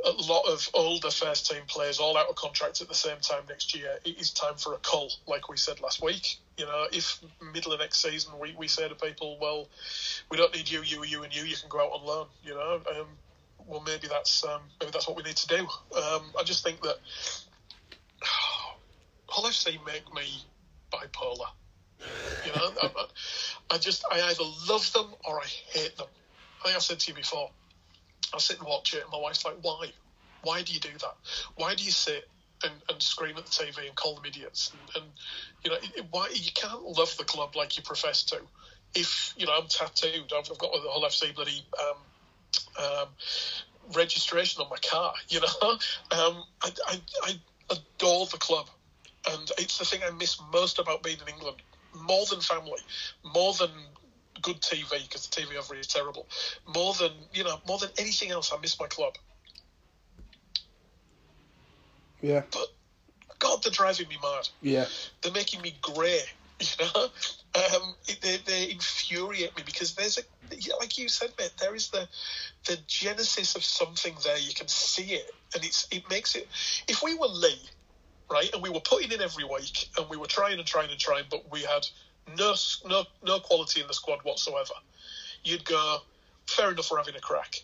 a lot of older first team players all out of contract at the same time next year. It is time for a cull, like we said last week. You know, if middle of next season we, we say to people, well, we don't need you, you, you, and you. You can go out on loan. You know, um, well maybe that's um, maybe that's what we need to do. Um, I just think that Hull FC make me bipolar. You know, I, I just I either love them or I hate them. I think I've said to you before. I sit and watch it, and my wife's like, "Why? Why do you do that? Why do you sit and, and scream at the TV and call them idiots? And, and you know, why you can't love the club like you profess to? If you know, I'm tattooed. I've, I've got the whole FC bloody um, um, registration on my car. You know, um, I, I, I adore the club, and it's the thing I miss most about being in England. More than family, more than good TV because the TV over here is terrible. More than you know, more than anything else, I miss my club. Yeah. But God, they're driving me mad. Yeah. They're making me grey. You know, um, they they infuriate me because there's a like you said, mate. There is the the genesis of something there. You can see it, and it's it makes it. If we were Leigh, right, and we were putting in every week, and we were trying and trying and trying, but we had no, no, no quality in the squad whatsoever, you'd go, fair enough, we're having a crack.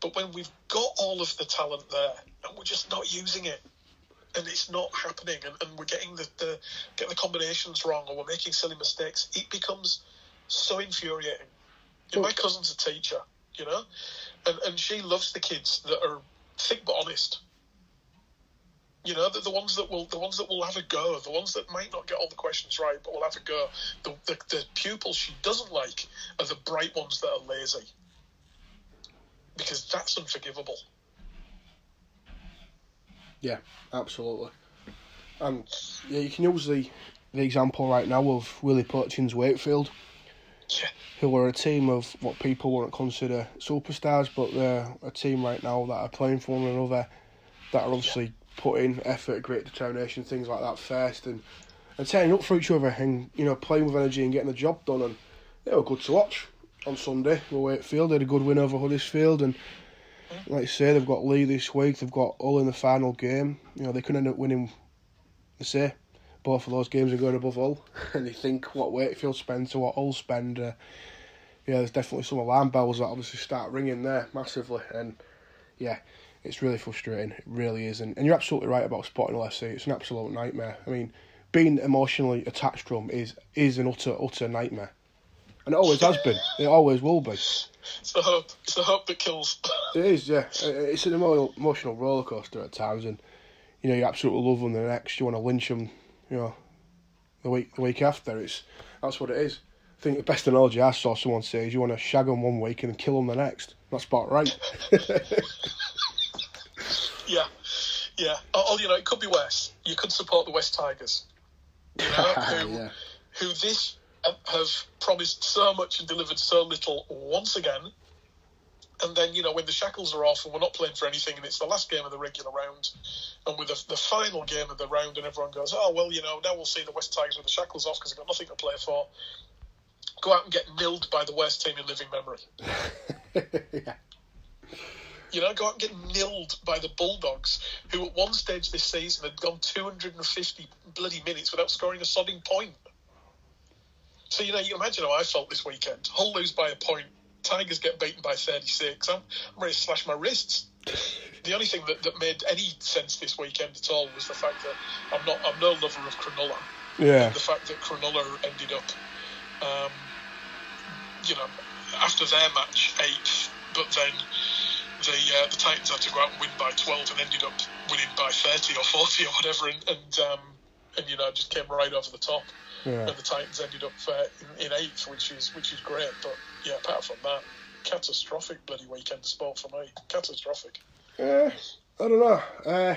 But when we've got all of the talent there and we're just not using it, and it's not happening, and, and we're getting the, the get the combinations wrong, or we're making silly mistakes, it becomes so infuriating. You know, my cousin's a teacher, you know, and, and she loves the kids that are thick but honest. You know, the, the ones that will the ones that will have a go, the ones that might not get all the questions right, but will have a go. The, the, the pupils she doesn't like are the bright ones that are lazy, because that's unforgivable. Yeah, absolutely. And yeah, you can use the the example right now of Willie Poching's Wakefield, yeah. who are a team of what people wouldn't consider superstars, but they're a team right now that are playing for one another, that are obviously put in effort, great determination, things like that first, and and turning up for each other, and you know playing with energy and getting the job done, and they were good to watch on Sunday. Wakefield they had a good win over Huddersfield, and like I say, they've got Leigh this week. They've got all in the final game. You know they could end up winning. I say both of those games are going above all. and you think what Wakefield spend to what Hull spend. Uh, yeah, there's definitely some alarm bells that obviously start ringing there massively, and yeah, it's really frustrating. It really is. And, and you're absolutely right about Sporting LFC. It's an absolute nightmare. I mean, being emotionally attached to them is, is an utter, utter nightmare. And it always has been. It always will be. It's the hope. It's the hope that kills. It is, yeah. It's an emotional roller coaster at times, and you know you absolutely love them. The next, you want to lynch them. You know, the week the week after. It's that's what it is. I think the best analogy I saw someone say is you want to shag them one week and kill them the next. That's about right. Yeah, yeah. Oh, oh, you know, it could be worse. You could support the West Tigers, you know, who, yeah. who this have promised so much and delivered so little once again. And then, you know, when the shackles are off and we're not playing for anything and it's the last game of the regular round and with the, the final game of the round and everyone goes, oh, well, you know, now we'll see the West Tigers with the shackles off because they've got nothing to play for. Go out and get nilled by the worst team in living memory. yeah. You know, go out and get nilled by the Bulldogs, who at one stage this season had gone 250 bloody minutes without scoring a sodding point. So, you know, you imagine how I felt this weekend. Hull lose by a point, Tigers get beaten by 36. I'm, I'm ready to slash my wrists. The only thing that, that made any sense this weekend at all was the fact that I'm not I'm no lover of Cronulla. Yeah. the fact that Cronulla ended up, um, you know, after their match eighth, but then the uh, the Titans had to go out and win by 12 and ended up winning by 30 or 40 or whatever, and and, um, and you know just came right over the top. Yeah. And the Titans ended up uh, in, in eighth, which is which is great. But yeah, apart from that, catastrophic bloody weekend sport for me. Catastrophic. Uh, I don't know. Uh,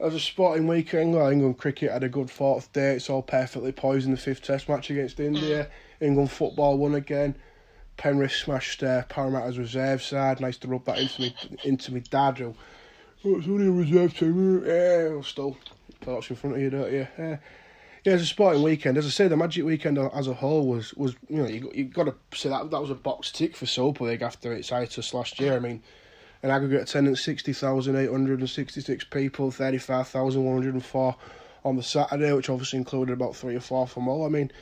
as a sporting weekend, England cricket had a good fourth day. It's all perfectly poised in the fifth Test match against India. Mm. England football won again. Penrith smashed uh, Parramatta's reserve side. Nice to rub that into me into me dad. Oh, it's only a reserve team. Yeah, still thoughts in front of you, don't you? Uh, yeah, it's a sporting weekend. As I say, the Magic weekend as a whole was was you know you you got to say that that was a box tick for Super League after its hiatus last year. I mean, an aggregate attendance sixty thousand eight hundred and sixty six people, thirty five thousand one hundred and four on the Saturday, which obviously included about three or four from all. I mean,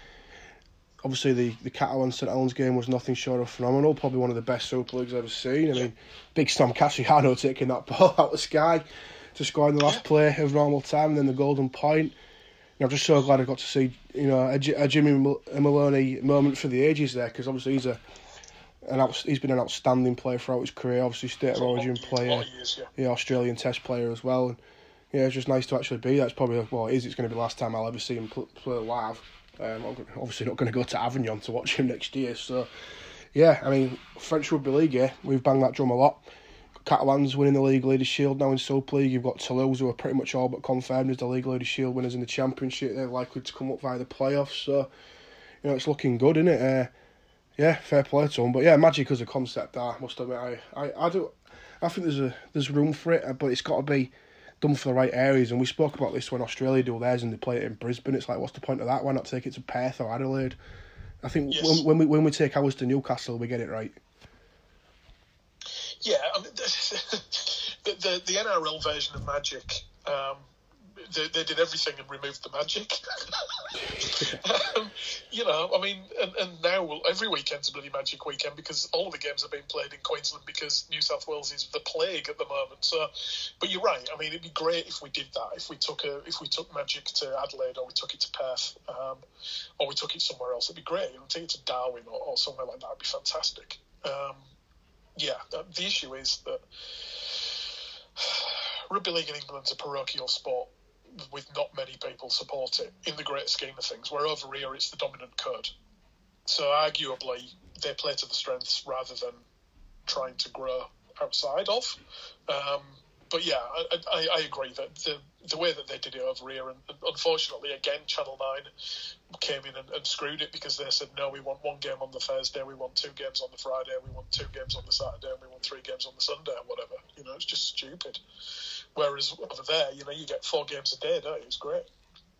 obviously the the Catalan St Helens game was nothing short of phenomenal. Probably one of the best Super Leagues I've ever seen. I mean, big Sam Kasiano taking that ball out of sky to score in the last play of normal time, and then the golden point. I'm just so glad I got to see you know a, a Jimmy Maloney moment for the ages there because obviously he's a an out, he's been an outstanding player throughout his career. Obviously, state of origin player, years, yeah. yeah, Australian Test player as well. And yeah, it's just nice to actually be. That's probably well, it is. It's going to be the last time I'll ever see him play live. Um, I'm obviously not going to go to Avignon to watch him next year. So yeah, I mean French rugby league. Yeah, we've banged that drum a lot. Catalans winning the League Leaders Shield now in Super League. You've got Toulouse who are pretty much all but confirmed as the League Leaders Shield winners in the Championship. They're likely to come up via the playoffs. So, you know, it's looking good, isn't it? Uh, yeah, fair play to them. But yeah, Magic as a concept, I must admit, I, I, I do, I think there's a there's room for it, but it's got to be done for the right areas. And we spoke about this when Australia do theirs and they play it in Brisbane. It's like, what's the point of that? Why not take it to Perth or Adelaide? I think yes. when, when we when we take ours to Newcastle, we get it right. Yeah, I mean, the, the, the NRL version of Magic, um, they, they did everything and removed the magic. um, you know, I mean, and, and now every weekend's a bloody magic weekend because all of the games are being played in Queensland because New South Wales is the plague at the moment. So, but you're right. I mean, it'd be great if we did that. If we took a, if we took magic to Adelaide or we took it to Perth, um, or we took it somewhere else, it'd be great. You know, take it to Darwin or, or somewhere like that. It'd be fantastic. Um, yeah, the issue is that rugby league in England's a parochial sport with not many people support it in the great scheme of things. Where over here it's the dominant code. So arguably they play to the strengths rather than trying to grow outside of. Um, but yeah, I, I, I, agree that the the way that they did it over here, and, unfortunately, again, Channel Nine came in and, and, screwed it because they said no, we want one game on the Thursday, we want two games on the Friday, we want two games on the Saturday, and we want three games on the Sunday, or whatever. You know, it's just stupid. Whereas over there, you know, you get four games a day, don't you? It's great.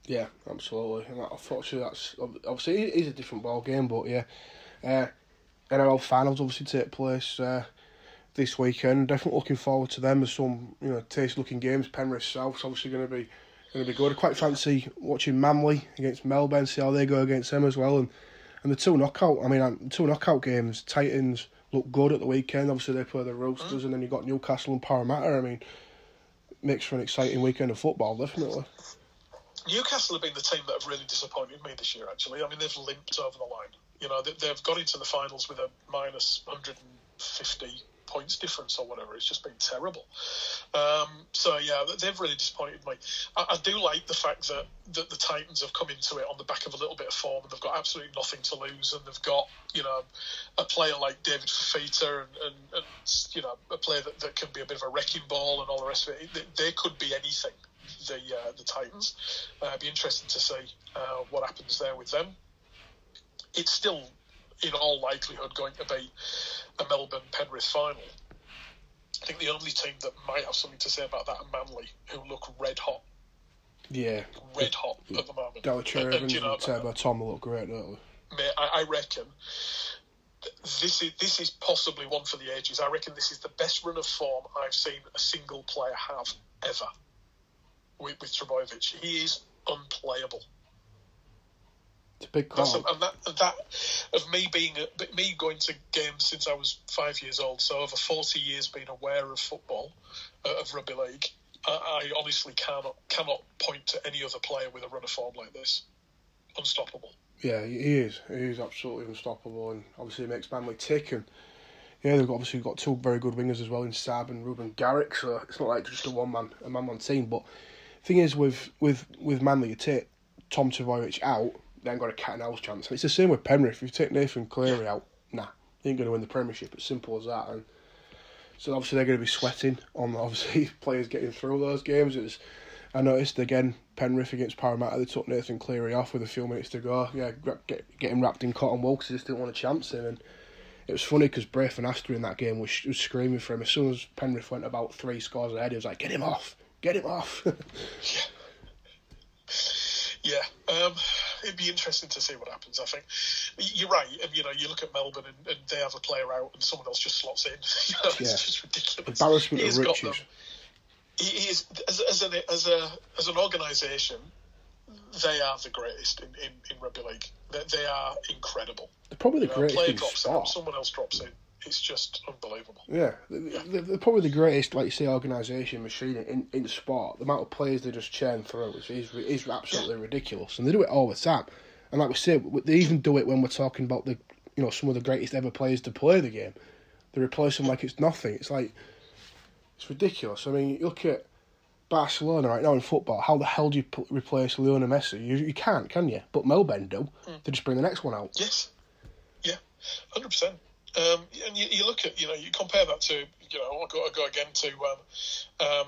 Yeah, absolutely. And unfortunately, that's obviously it is a different ball game, but yeah, uh, NRL finals obviously take place uh, this weekend. Definitely looking forward to them. There's some you know taste looking games. Penrith South's obviously going to be going to be good. I quite fancy watching Manly against Melbourne, see how they go against them as well, and and the two knockout. I mean, two knockout games. Titans look good at the weekend. Obviously, they play the Roosters, and then you have got Newcastle and Parramatta. I mean makes for an exciting weekend of football, definitely. Newcastle have been the team that have really disappointed me this year. Actually, I mean they've limped over the line. You know, they, have got into the finals with a minus 150 points difference or whatever. It's just been terrible. Um, so yeah, they've really disappointed me. I, I, do like the fact that, that the Titans have come into it on the back of a little bit of form and they've got absolutely nothing to lose and they've got you know a player like David Fifita and, and, and you know a player that, that can be a bit of a wrecking ball and all the rest of it. They, they could be anything. The uh, the Titans. Uh, be interesting to see uh, what happens there with them it's still, in all likelihood, going to be a Melbourne Penrith final. I think the only team that might have something to say about that are Manly, who look red hot. Yeah. Red hot at the moment. Daly Cherry-Evans you know, and Turbo Tom look great, don't they? Mate, I, I reckon this is this is possibly one for the ages. I reckon this is the best run of form I've seen a single player have ever with, with Trbojevic. He is unplayable. It's a big call. And that, that of me being a, me going to games since I was five years old, so over forty years being aware of football, uh, of rugby league, I, I honestly cannot cannot point to any other player with a run of form like this. Unstoppable. Yeah, he is. He is absolutely unstoppable, and obviously he makes Manly tick. And yeah, they've obviously got two very good wingers as well in Saab and Reuben Garrick. So it's not like just a one man a man man team. But thing is, with with with Manly, you take Tom Trbojevic out, then got a cat and house chance. And it's the same with Penrith. If you take Nathan Cleary out, nah, you ain't going to win the Premiership. It's simple as that. And so obviously they're going to be sweating on obviously players getting through those games. It's I noticed again Penrith against Parramatta. They took Nathan Cleary off with a few minutes to go. Yeah, get him wrapped in cotton wool because they just didn't want to chance him. And it was funny because Braith Anasta in that game was, was screaming for him as soon as Penrith went about three scores ahead. He was like, "Get him off! Get him off!" yeah. yeah. Um, it'd be interesting to see what happens. I think you're right. Um, you know, you look at Melbourne and, and they have a player out and someone else just slots in. you know, yeah. It's just ridiculous. Embarrassment of riches he is as, as an as a as an organisation, they are the greatest in, in, in rugby league. They, they are incredible. They're probably the you know, greatest. Player drops out, someone else drops in. It's just unbelievable. Yeah, yeah. They're, probably the greatest, like you say, organisation machine in, in sport. The amount of players they just churn through is, is, is absolutely yeah. ridiculous, and they do it all the time. And like we say, they even do it when we're talking about the you know some of the greatest ever players to play the game. They replace them like it's nothing. It's like it's ridiculous. I mean, look at Barcelona right now in football. How the hell do you put, replace Lionel Messi? You, you can't, can you? But Melbourne do. Mm. They just bring the next one out. Yes. Yeah, hundred percent. Um, and you, you, look at you know you compare that to you know I'll go, I'll go again to um, um,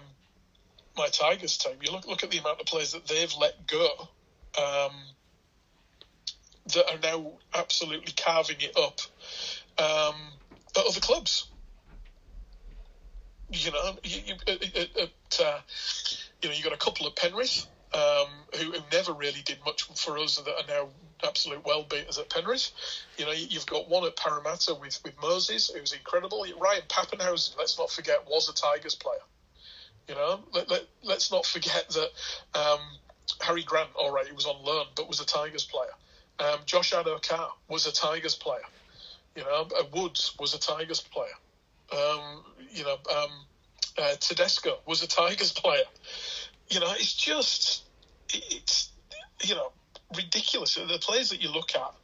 my Tigers team. You look look at the amount of players that they've let go um, that are now absolutely carving it up um, at other clubs you know, you, you, at, uh, you know, you got a couple of Penrith um, who, who, never really did much for us that are now absolute well beaters at Penrith. You know, you've got one at Parramatta with, with Moses, who's incredible. Ryan Papenhuyzen, let's not forget, was a Tigers player. You know, let, let, let's not forget that um, Harry Grant, all right, he was on loan, but was a Tigers player. Um, Josh Addo-Carr was a Tigers player. You know, uh, Woods was a Tigers player. Um, you know, um, uh, Tedesco was a Tigers player. You know, it's just it's you know ridiculous. The players that you look at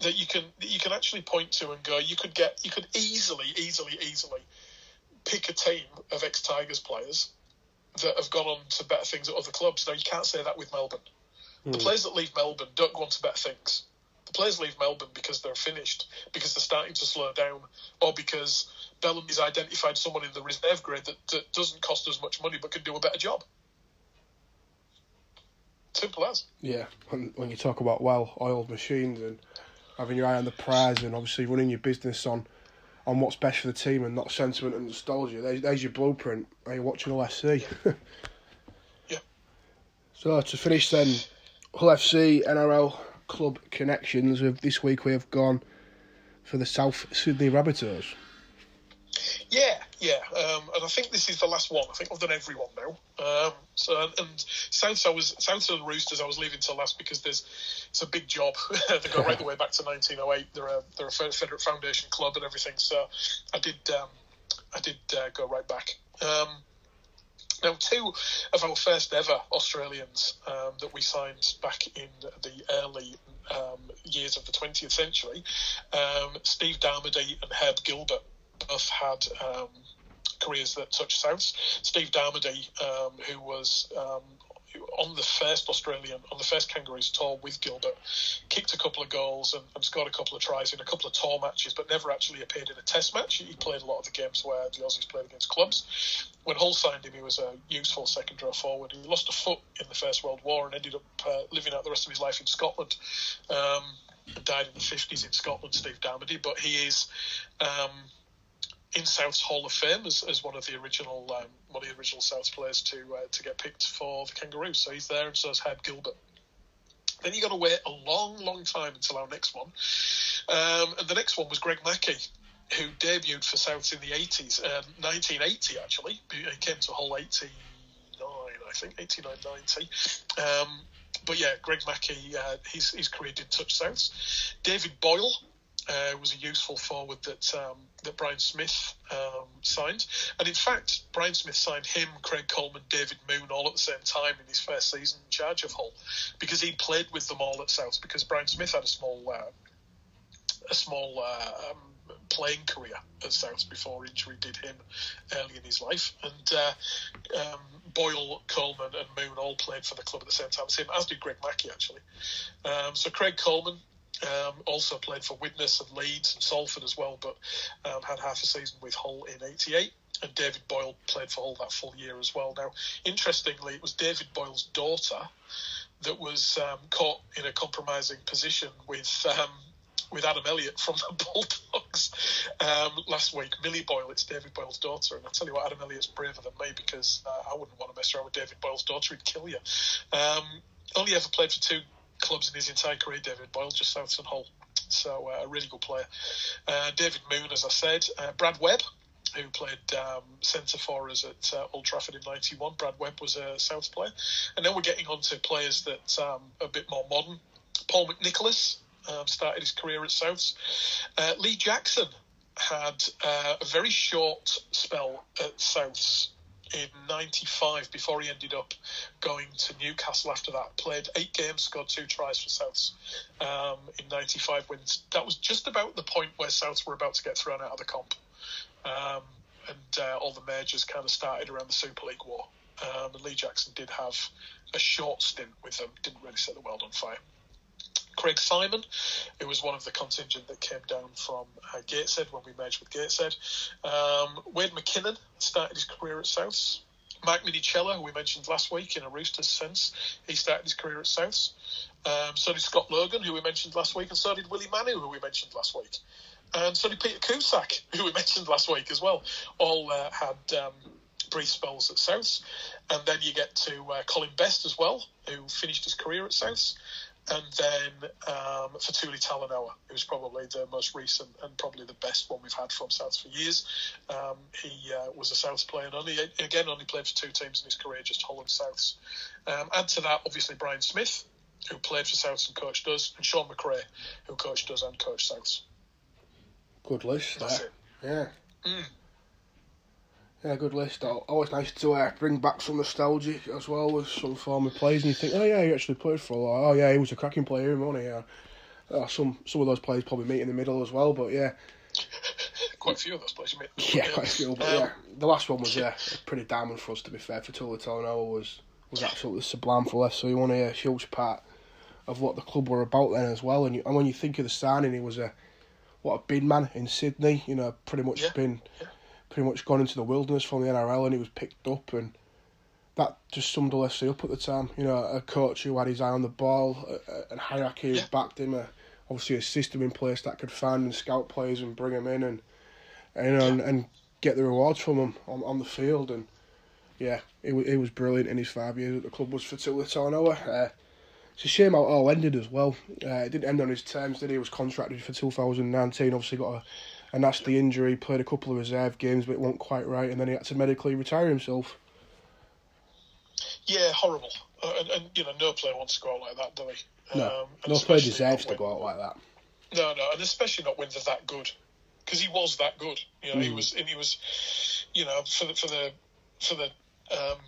that you can that you can actually point to and go, you could get you could easily, easily, easily pick a team of ex Tigers players that have gone on to better things at other clubs. Now you can't say that with Melbourne. Mm. The hmm. players that leave Melbourne don't go on to better things. The players leave Melbourne because they're finished, because they're starting to slow down, or because Bellamy's identified someone in the reserve grade that, that doesn't cost as much money but can do a better job. Simple as. Yeah, when, when you talk about well-oiled machines and having your eye on the prize and obviously running your business on on what's best for the team and not sentiment and nostalgia. There's, there's your blueprint. Are you watching LFC? yeah. So to finish then, Hull FC NRL club connections. With this week we have gone for the South Sydney Rabbitohs. Yeah, yeah, um, and I think this is the last one. I think I've done every one now. Um, so and South, I was South the Roosters. I was leaving till last because there's it's a big job. they go right the way back to 1908. They're a they're a Federate Foundation club and everything. So I did um, I did uh, go right back. Um, now, two of our first ever Australians um, that we signed back in the early um, years of the 20th century, um, Steve Darmody and Herb Gilbert, both had um, careers that touched south. Steve Darmody, um, who was um, on the first Australian, on the first Kangaroos tour with Gilbert, kicked a couple of goals and, and, scored a couple of tries in a couple of tour matches, but never actually appeared in a test match. He played a lot of the games where the Aussies played against clubs. When Hull signed him, he was a useful second row forward. He lost a foot in the First World War and ended up uh, living out the rest of his life in Scotland. Um, died in the fifties in Scotland, Steve Darmody, but he is um, in South's Hall of Fame as, as one of the original um, one of the original South players to uh, to get picked for the Kangaroos. So he's there, and so is Herb Gilbert. Then you got to wait a long, long time until our next one, um, and the next one was Greg Mackey, who debuted for Souths in the 80s, um, 1980 actually. He came to Hull 89, I think, 89 90. Um, but yeah, Greg Mackey, uh, his, his career did touch Souths. David Boyle, uh, was a useful forward that um, that Brian Smith um, signed, and in fact, Brian Smith signed him, Craig Coleman, David Moon, all at the same time in his first season in charge of Hull, because he played with them all at South. Because Brian Smith had a small uh, a small uh, um, playing career at South before injury did him early in his life, and uh, um, Boyle, Coleman, and Moon all played for the club at the same time as him, as did Greg Mackey actually. Um, so Craig Coleman um, also played for Widnes and Leeds and Salford as well, but um, had half a season with Hull in '88. And David Boyle played for Hull that full year as well. Now, interestingly, it was David Boyle's daughter that was um, caught in a compromising position with um, with Adam Elliott from the Bulldogs um, last week. Millie Boyle, it's David Boyle's daughter, and I tell you what, Adam Elliott's braver than me because uh, I wouldn't want to mess around with David Boyle's daughter; he'd kill you. Um, only ever played for two clubs in his entire career, David Boyle, just and Hull. So uh, a really good player. Uh, David Moon, as I said. Uh, Brad Webb, who played um, centre for us at uh, Old Trafford in '91. Brad Webb was a South player. And then we're getting on to players that um, are a bit more modern. Paul McNicholas um, started his career at Souths. Uh, Lee Jackson had uh, a very short spell at Souths in 95 before he ended up going to Newcastle after that. Played eight games, scored two tries for Souths um, in 95 when that was just about the point where Souths were about to get thrown out of the comp. Um, and uh, all the majors kind of started around the Super League war. Um, and Lee Jackson did have a short stint with them, didn't really set the world on fire. Craig Simon, who was one of the contingent that came down from uh, Gateshead when we merged with Gateshead. Um, Wade McKinnon started his career at Souths. Mike Minichiello, who we mentioned last week in a Roosters sense, he started his career at Souths. Um, so did Scott Logan, who we mentioned last week, and so did Willie Manu, who we mentioned last week. And so did Peter Cusack, who we mentioned last week as well. All uh, had um, brief spells at Souths. And then you get to uh, Colin Best as well, who finished his career at Souths and then um, Fetuli Talanoa, who's probably the most recent and probably the best one we've had from Souths for years. Um, he uh, was a Souths player and only again only played for two teams in his career, just Holland Souths. Um, add to that, obviously Brian Smith, who played for Souths and coached us, and Sean McRae, who coached us and coached Souths. Good list. That's it. Yeah. Mm. Yeah, good list. Always nice to uh, bring back some nostalgia as well with some former players, and you think, oh yeah, he actually played for a lot. Oh yeah, he was a cracking player, wasn't he? Yeah. Uh, some some of those players probably meet in the middle as well, but yeah. quite a few of those players you meet. Yeah, quite a few. But um, yeah, the last one was yeah, pretty diamond for us to be fair. Fetuli Talanoa was was absolutely sublime for us. So he won a huge part of what the club were about then as well. And, you, and when you think of the signing, he was a what a big man in Sydney. You know, pretty much yeah. been. Yeah pretty much gone into the wilderness from the NRL and he was picked up and that just summed the FC up at the time. You know, a coach who had his eye on the ball, a, a hierarchy who backed him, a, obviously a system in place that could find and scout players and bring them in and and, and, and get the rewards from them on, on the field. And yeah, it, it was brilliant in his five years at the club was for Tulitonoa. Uh, it's a shame how it all ended as well. Uh, it didn't end on his terms, did he? he was contracted for 2019, obviously got a a nasty injury, played a couple of reserve games, but it wasn't quite right, and then he had to medically retire himself. Yeah, horrible. Uh, and, and, you know, no player wants to go out like that, do he? No, um, no player deserves to go out like that. No, no, and especially not when they're that good, because he was that good. You know, mm. he was, and he was, you know, for the for the for the um,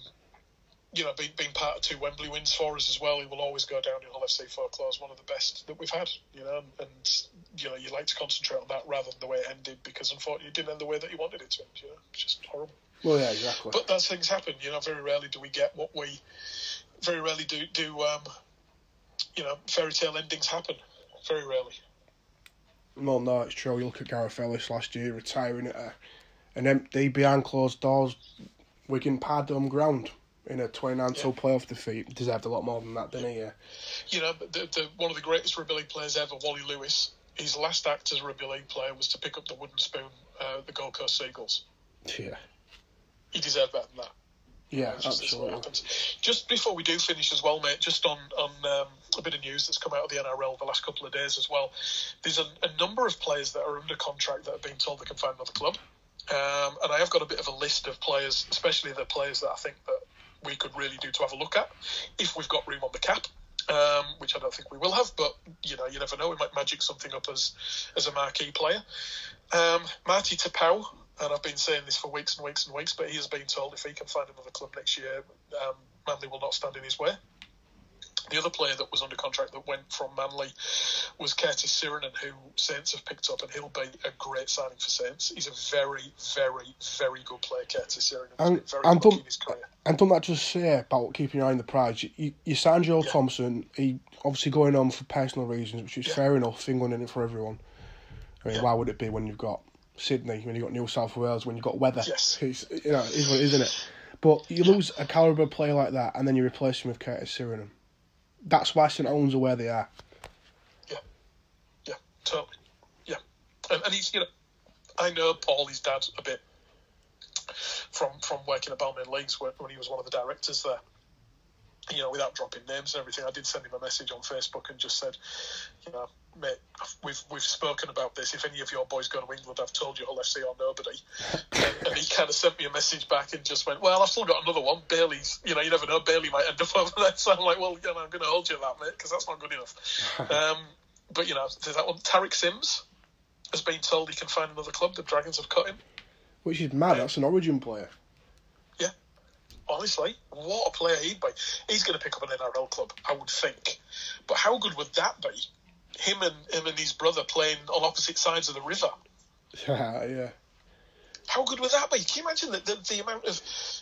you know, being, being part of two Wembley wins for us as well, he will always go down in Hull FC folklore as one of the best that we've had. You know, and you know, you like to concentrate on that rather than the way it ended because unfortunately it didn't end the way that you wanted it to end. You know, it's just horrible. Well, yeah, exactly. But those things happen. You know, very rarely do we get what we. Very rarely do do um, you know fairy tale endings happen. Very rarely. Well, no, it's true. You look at Gareth Ellis last year retiring at a, an empty, behind closed doors, Wigan pad home ground in a 29 yeah. playoff defeat. Deserved a lot more than that, didn't he? Yeah. You know, the, the, one of the greatest rugby league players ever, Wally Lewis, his last act as a rugby league player was to pick up the wooden spoon, uh, the Gold Coast Seagulls. Yeah. He deserved better than that. Yeah, just absolutely. Just before we do finish as well, mate, just on, on um, a bit of news that's come out of the NRL the last couple of days as well. There's a, a number of players that are under contract that have been told they can find another club. Um, and I have got a bit of a list of players, especially the players that I think that we could really do to have a look at if we've got room on the cap. Um, which I don't think we will have, but you know, you never know. We might magic something up as as a marquee player. Um, Marty Taupau, and I've been saying this for weeks and weeks and weeks, but he has been told if he can find another club next year, um, Manly will not stand in his way. The other player that was under contract that went from Manly was Curtis Sironen, who Saints have picked up, and he'll be a great signing for Saints. He's a very, very, very good player, Curtis Sironen. And, and, don't, and don't that just say about keeping an eye on the prize? You, you signed Joel yeah. Thompson, he obviously going on for personal reasons, which is yeah. fair enough, England in it for everyone. I mean, yeah. why would it be when you've got Sydney, when you've got New South Wales, when you've got weather? Yes. It's, you know, it is what it is, isn't it? But you lose a calibre player like that, and then you replace him with Curtis Sironen that's why St Helens are where they are. Yeah, yeah, totally. Yeah, and, and he's you know, I know Paul, his dad, a bit from from working at Balmain Leagues when he was one of the directors there you know, without dropping names and everything, I did send him a message on Facebook and just said, you know, mate, we've we've spoken about this. If any of your boys go to England, I've told you Hull FC or nobody. and, he kind of sent me a message back and just went, well, I've still got another one. Bailey's, you know, you never know. Bailey might end up over there. So I'm like, well, you know, I'm going to hold you to that, mate, because that's not good enough. um, but you know, there's that one. Tariq Sims has been told he can find another club. The Dragons have cut him. Which is mad. That's an Origin player honestly, what a player he'd be. He's going to pick up an NRL club, I would think. But how good would that be? Him and him and his brother playing on opposite sides of the river. Yeah, yeah. How good would that be? Can you imagine the, the, the amount of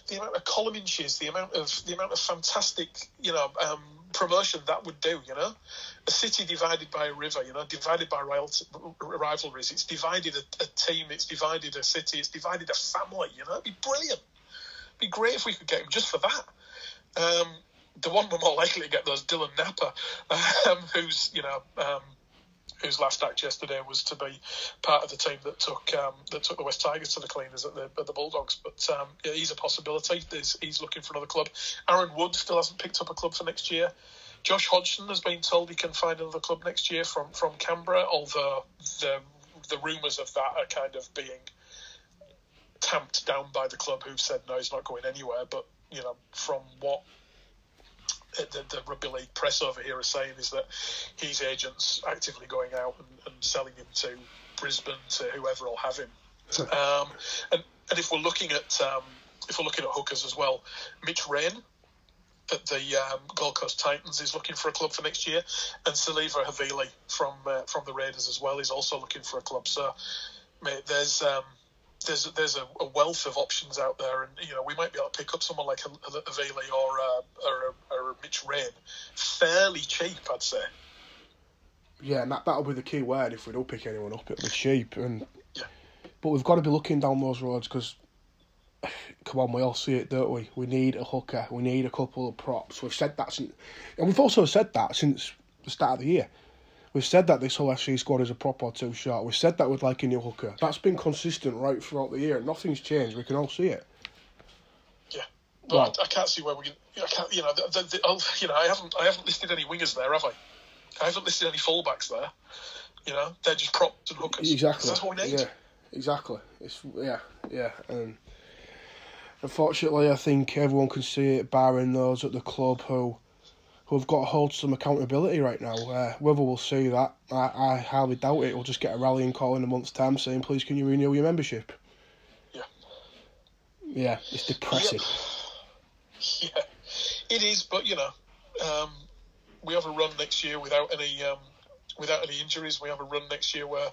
the amount of column inches, the amount of the amount of fantastic, you know, um, promotion that would do? You know, a city divided by a river, you know, divided by rivalries. It's divided a, a team. It's divided a city. It's divided a family. You know, it'd be brilliant be great if we could get him just for that. Um, the one we're more likely to get is Dylan Napa, um, who's you know um, whose last act yesterday was to be part of the team that took um, that took the Wests Tigers to the cleaners at the, at the Bulldogs. But um, yeah, he's a possibility. There's, he's looking for another club. Aaron Woods still hasn't picked up a club for next year. Josh Hodgson has been told he can find another club next year from from Canberra, although the the rumours of that are kind of being tamped down by the club who've said no, he's not going anywhere. But you know, from what the, the rugby league press over here are saying is that his agents actively going out and, and selling him to Brisbane to whoever will have him. Um, and, and if we're looking at um, if we're looking at hookers as well, Mitch Rein at the um, Gold Coast Titans is looking for a club for next year, and Siliva Havili from uh, from the Raiders as well is also looking for a club. So, mate, there's um, there's there's a, a, wealth of options out there, and you know we might be able to pick up someone like a, a, a Vele or a, or, a, or a Mitch Rein fairly cheap, I'd say. Yeah, and that that'll be the key word if we don't pick anyone up. It'll be cheap, and yeah. But we've got to be looking down those roads because, come on, we all see it, don't we? We need a hooker. We need a couple of props. We've said that since, and we've also said that since the start of the year. We've said that this Hull FC squad is a prop or two shot. We've said that with like a new hooker. That's been consistent right throughout the year. Nothing's changed. We can all see it. Yeah, but well, I, I, can't see where we can. I can't. You know, the, the, the, oh, you know, I haven't. I haven't listed any wingers there, have I? I haven't listed any fullbacks there. You know, they're just props and hookers. Exactly. That's what we need. Yeah, exactly. It's yeah, yeah. And unfortunately, I think everyone can see it, barring those at the club who who've got to hold some accountability right now. Uh, whether we'll see that, I, I highly doubt it. We'll just get a rallying call in a month's time saying, please, can you renew your membership? Yeah. Yeah, it's depressing. Yeah, yeah. it is, but, you know, um, we have a run next year without any. Um, without any injuries, we have a run next year where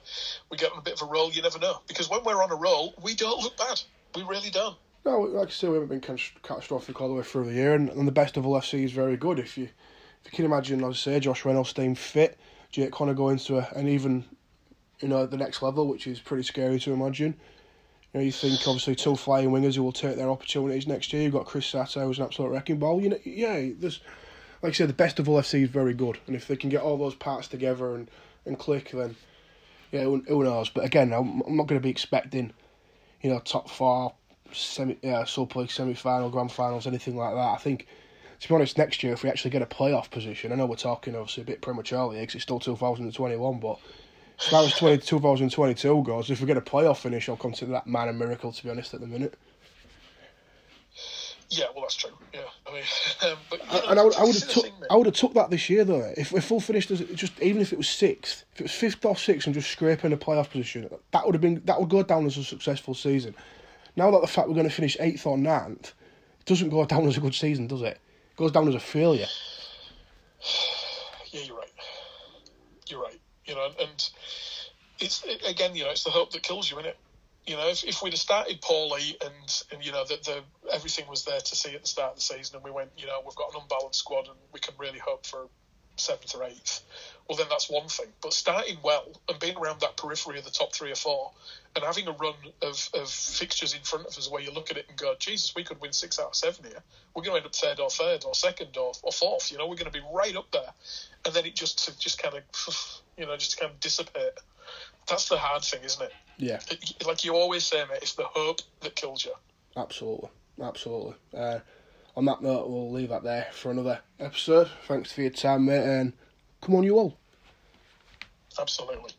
we get on a bit of a roll. You never know because when we're on a roll, we don't look bad. We really don't. No, like I say, we haven't been catastrophic all the way through the year, and, and the best of Hull FC is very good. If you if you can imagine, as I say, Josh Reynolds staying fit, Jake Connor going to a, an even, you know, the next level, which is pretty scary to imagine. You know, you think obviously two flying wingers who will take their opportunities next year. You've got Chris Satae who's an absolute wrecking ball. You know, yeah, there's like I said, the best of Hull FC is very good, and if they can get all those parts together and, and click, then yeah, who, who knows? But again, I'm, I'm not going to be expecting, you know, top four, semi, yeah, Super League semi final, grand finals, anything like that. I think, to be honest, next year if we actually get a playoff position, I know we're talking obviously a bit prematurely because it's still 2021, but as far as 20, 2022 goes, if we get a playoff finish, I'll consider that man a miracle. To be honest, at the minute. Yeah, well, that's true. Yeah, I mean, um, but you know, and I would, I would have took. I would have took that this year though. If if Hull finished as just even if it was sixth, if it was fifth or sixth and just scraping a playoff position, that would have been that would go down as a successful season. Now that the fact we're going to finish eighth or ninth, it doesn't go down as a good season, does it? It goes down as a failure. Yeah, you're right. You're right. You know, and it's again, you know, it's the hope that kills you, isn't it? You know, if, if we'd have started poorly and and you know that the everything was there to see at the start of the season, and we went, you know, we've got an unbalanced squad, and we can really hope for seventh or eighth. Well, then that's one thing. But starting well and being around that periphery of the top three or four, and having a run of, of fixtures in front of us where you look at it and go, Jesus, we could win six out of seven here. We're going to end up third or third or second or, or fourth. You know, we're going to be right up there. And then it just just kind of, you know, just kind of dissipate. That's the hard thing, isn't it? Yeah, it? Like you always say, mate, it's the hope that kills you. absolutely, absolutely. Uh, on that note, we'll leave that there for another episode. Thanks for your time, mate, and come on, you Hull. Absolutely.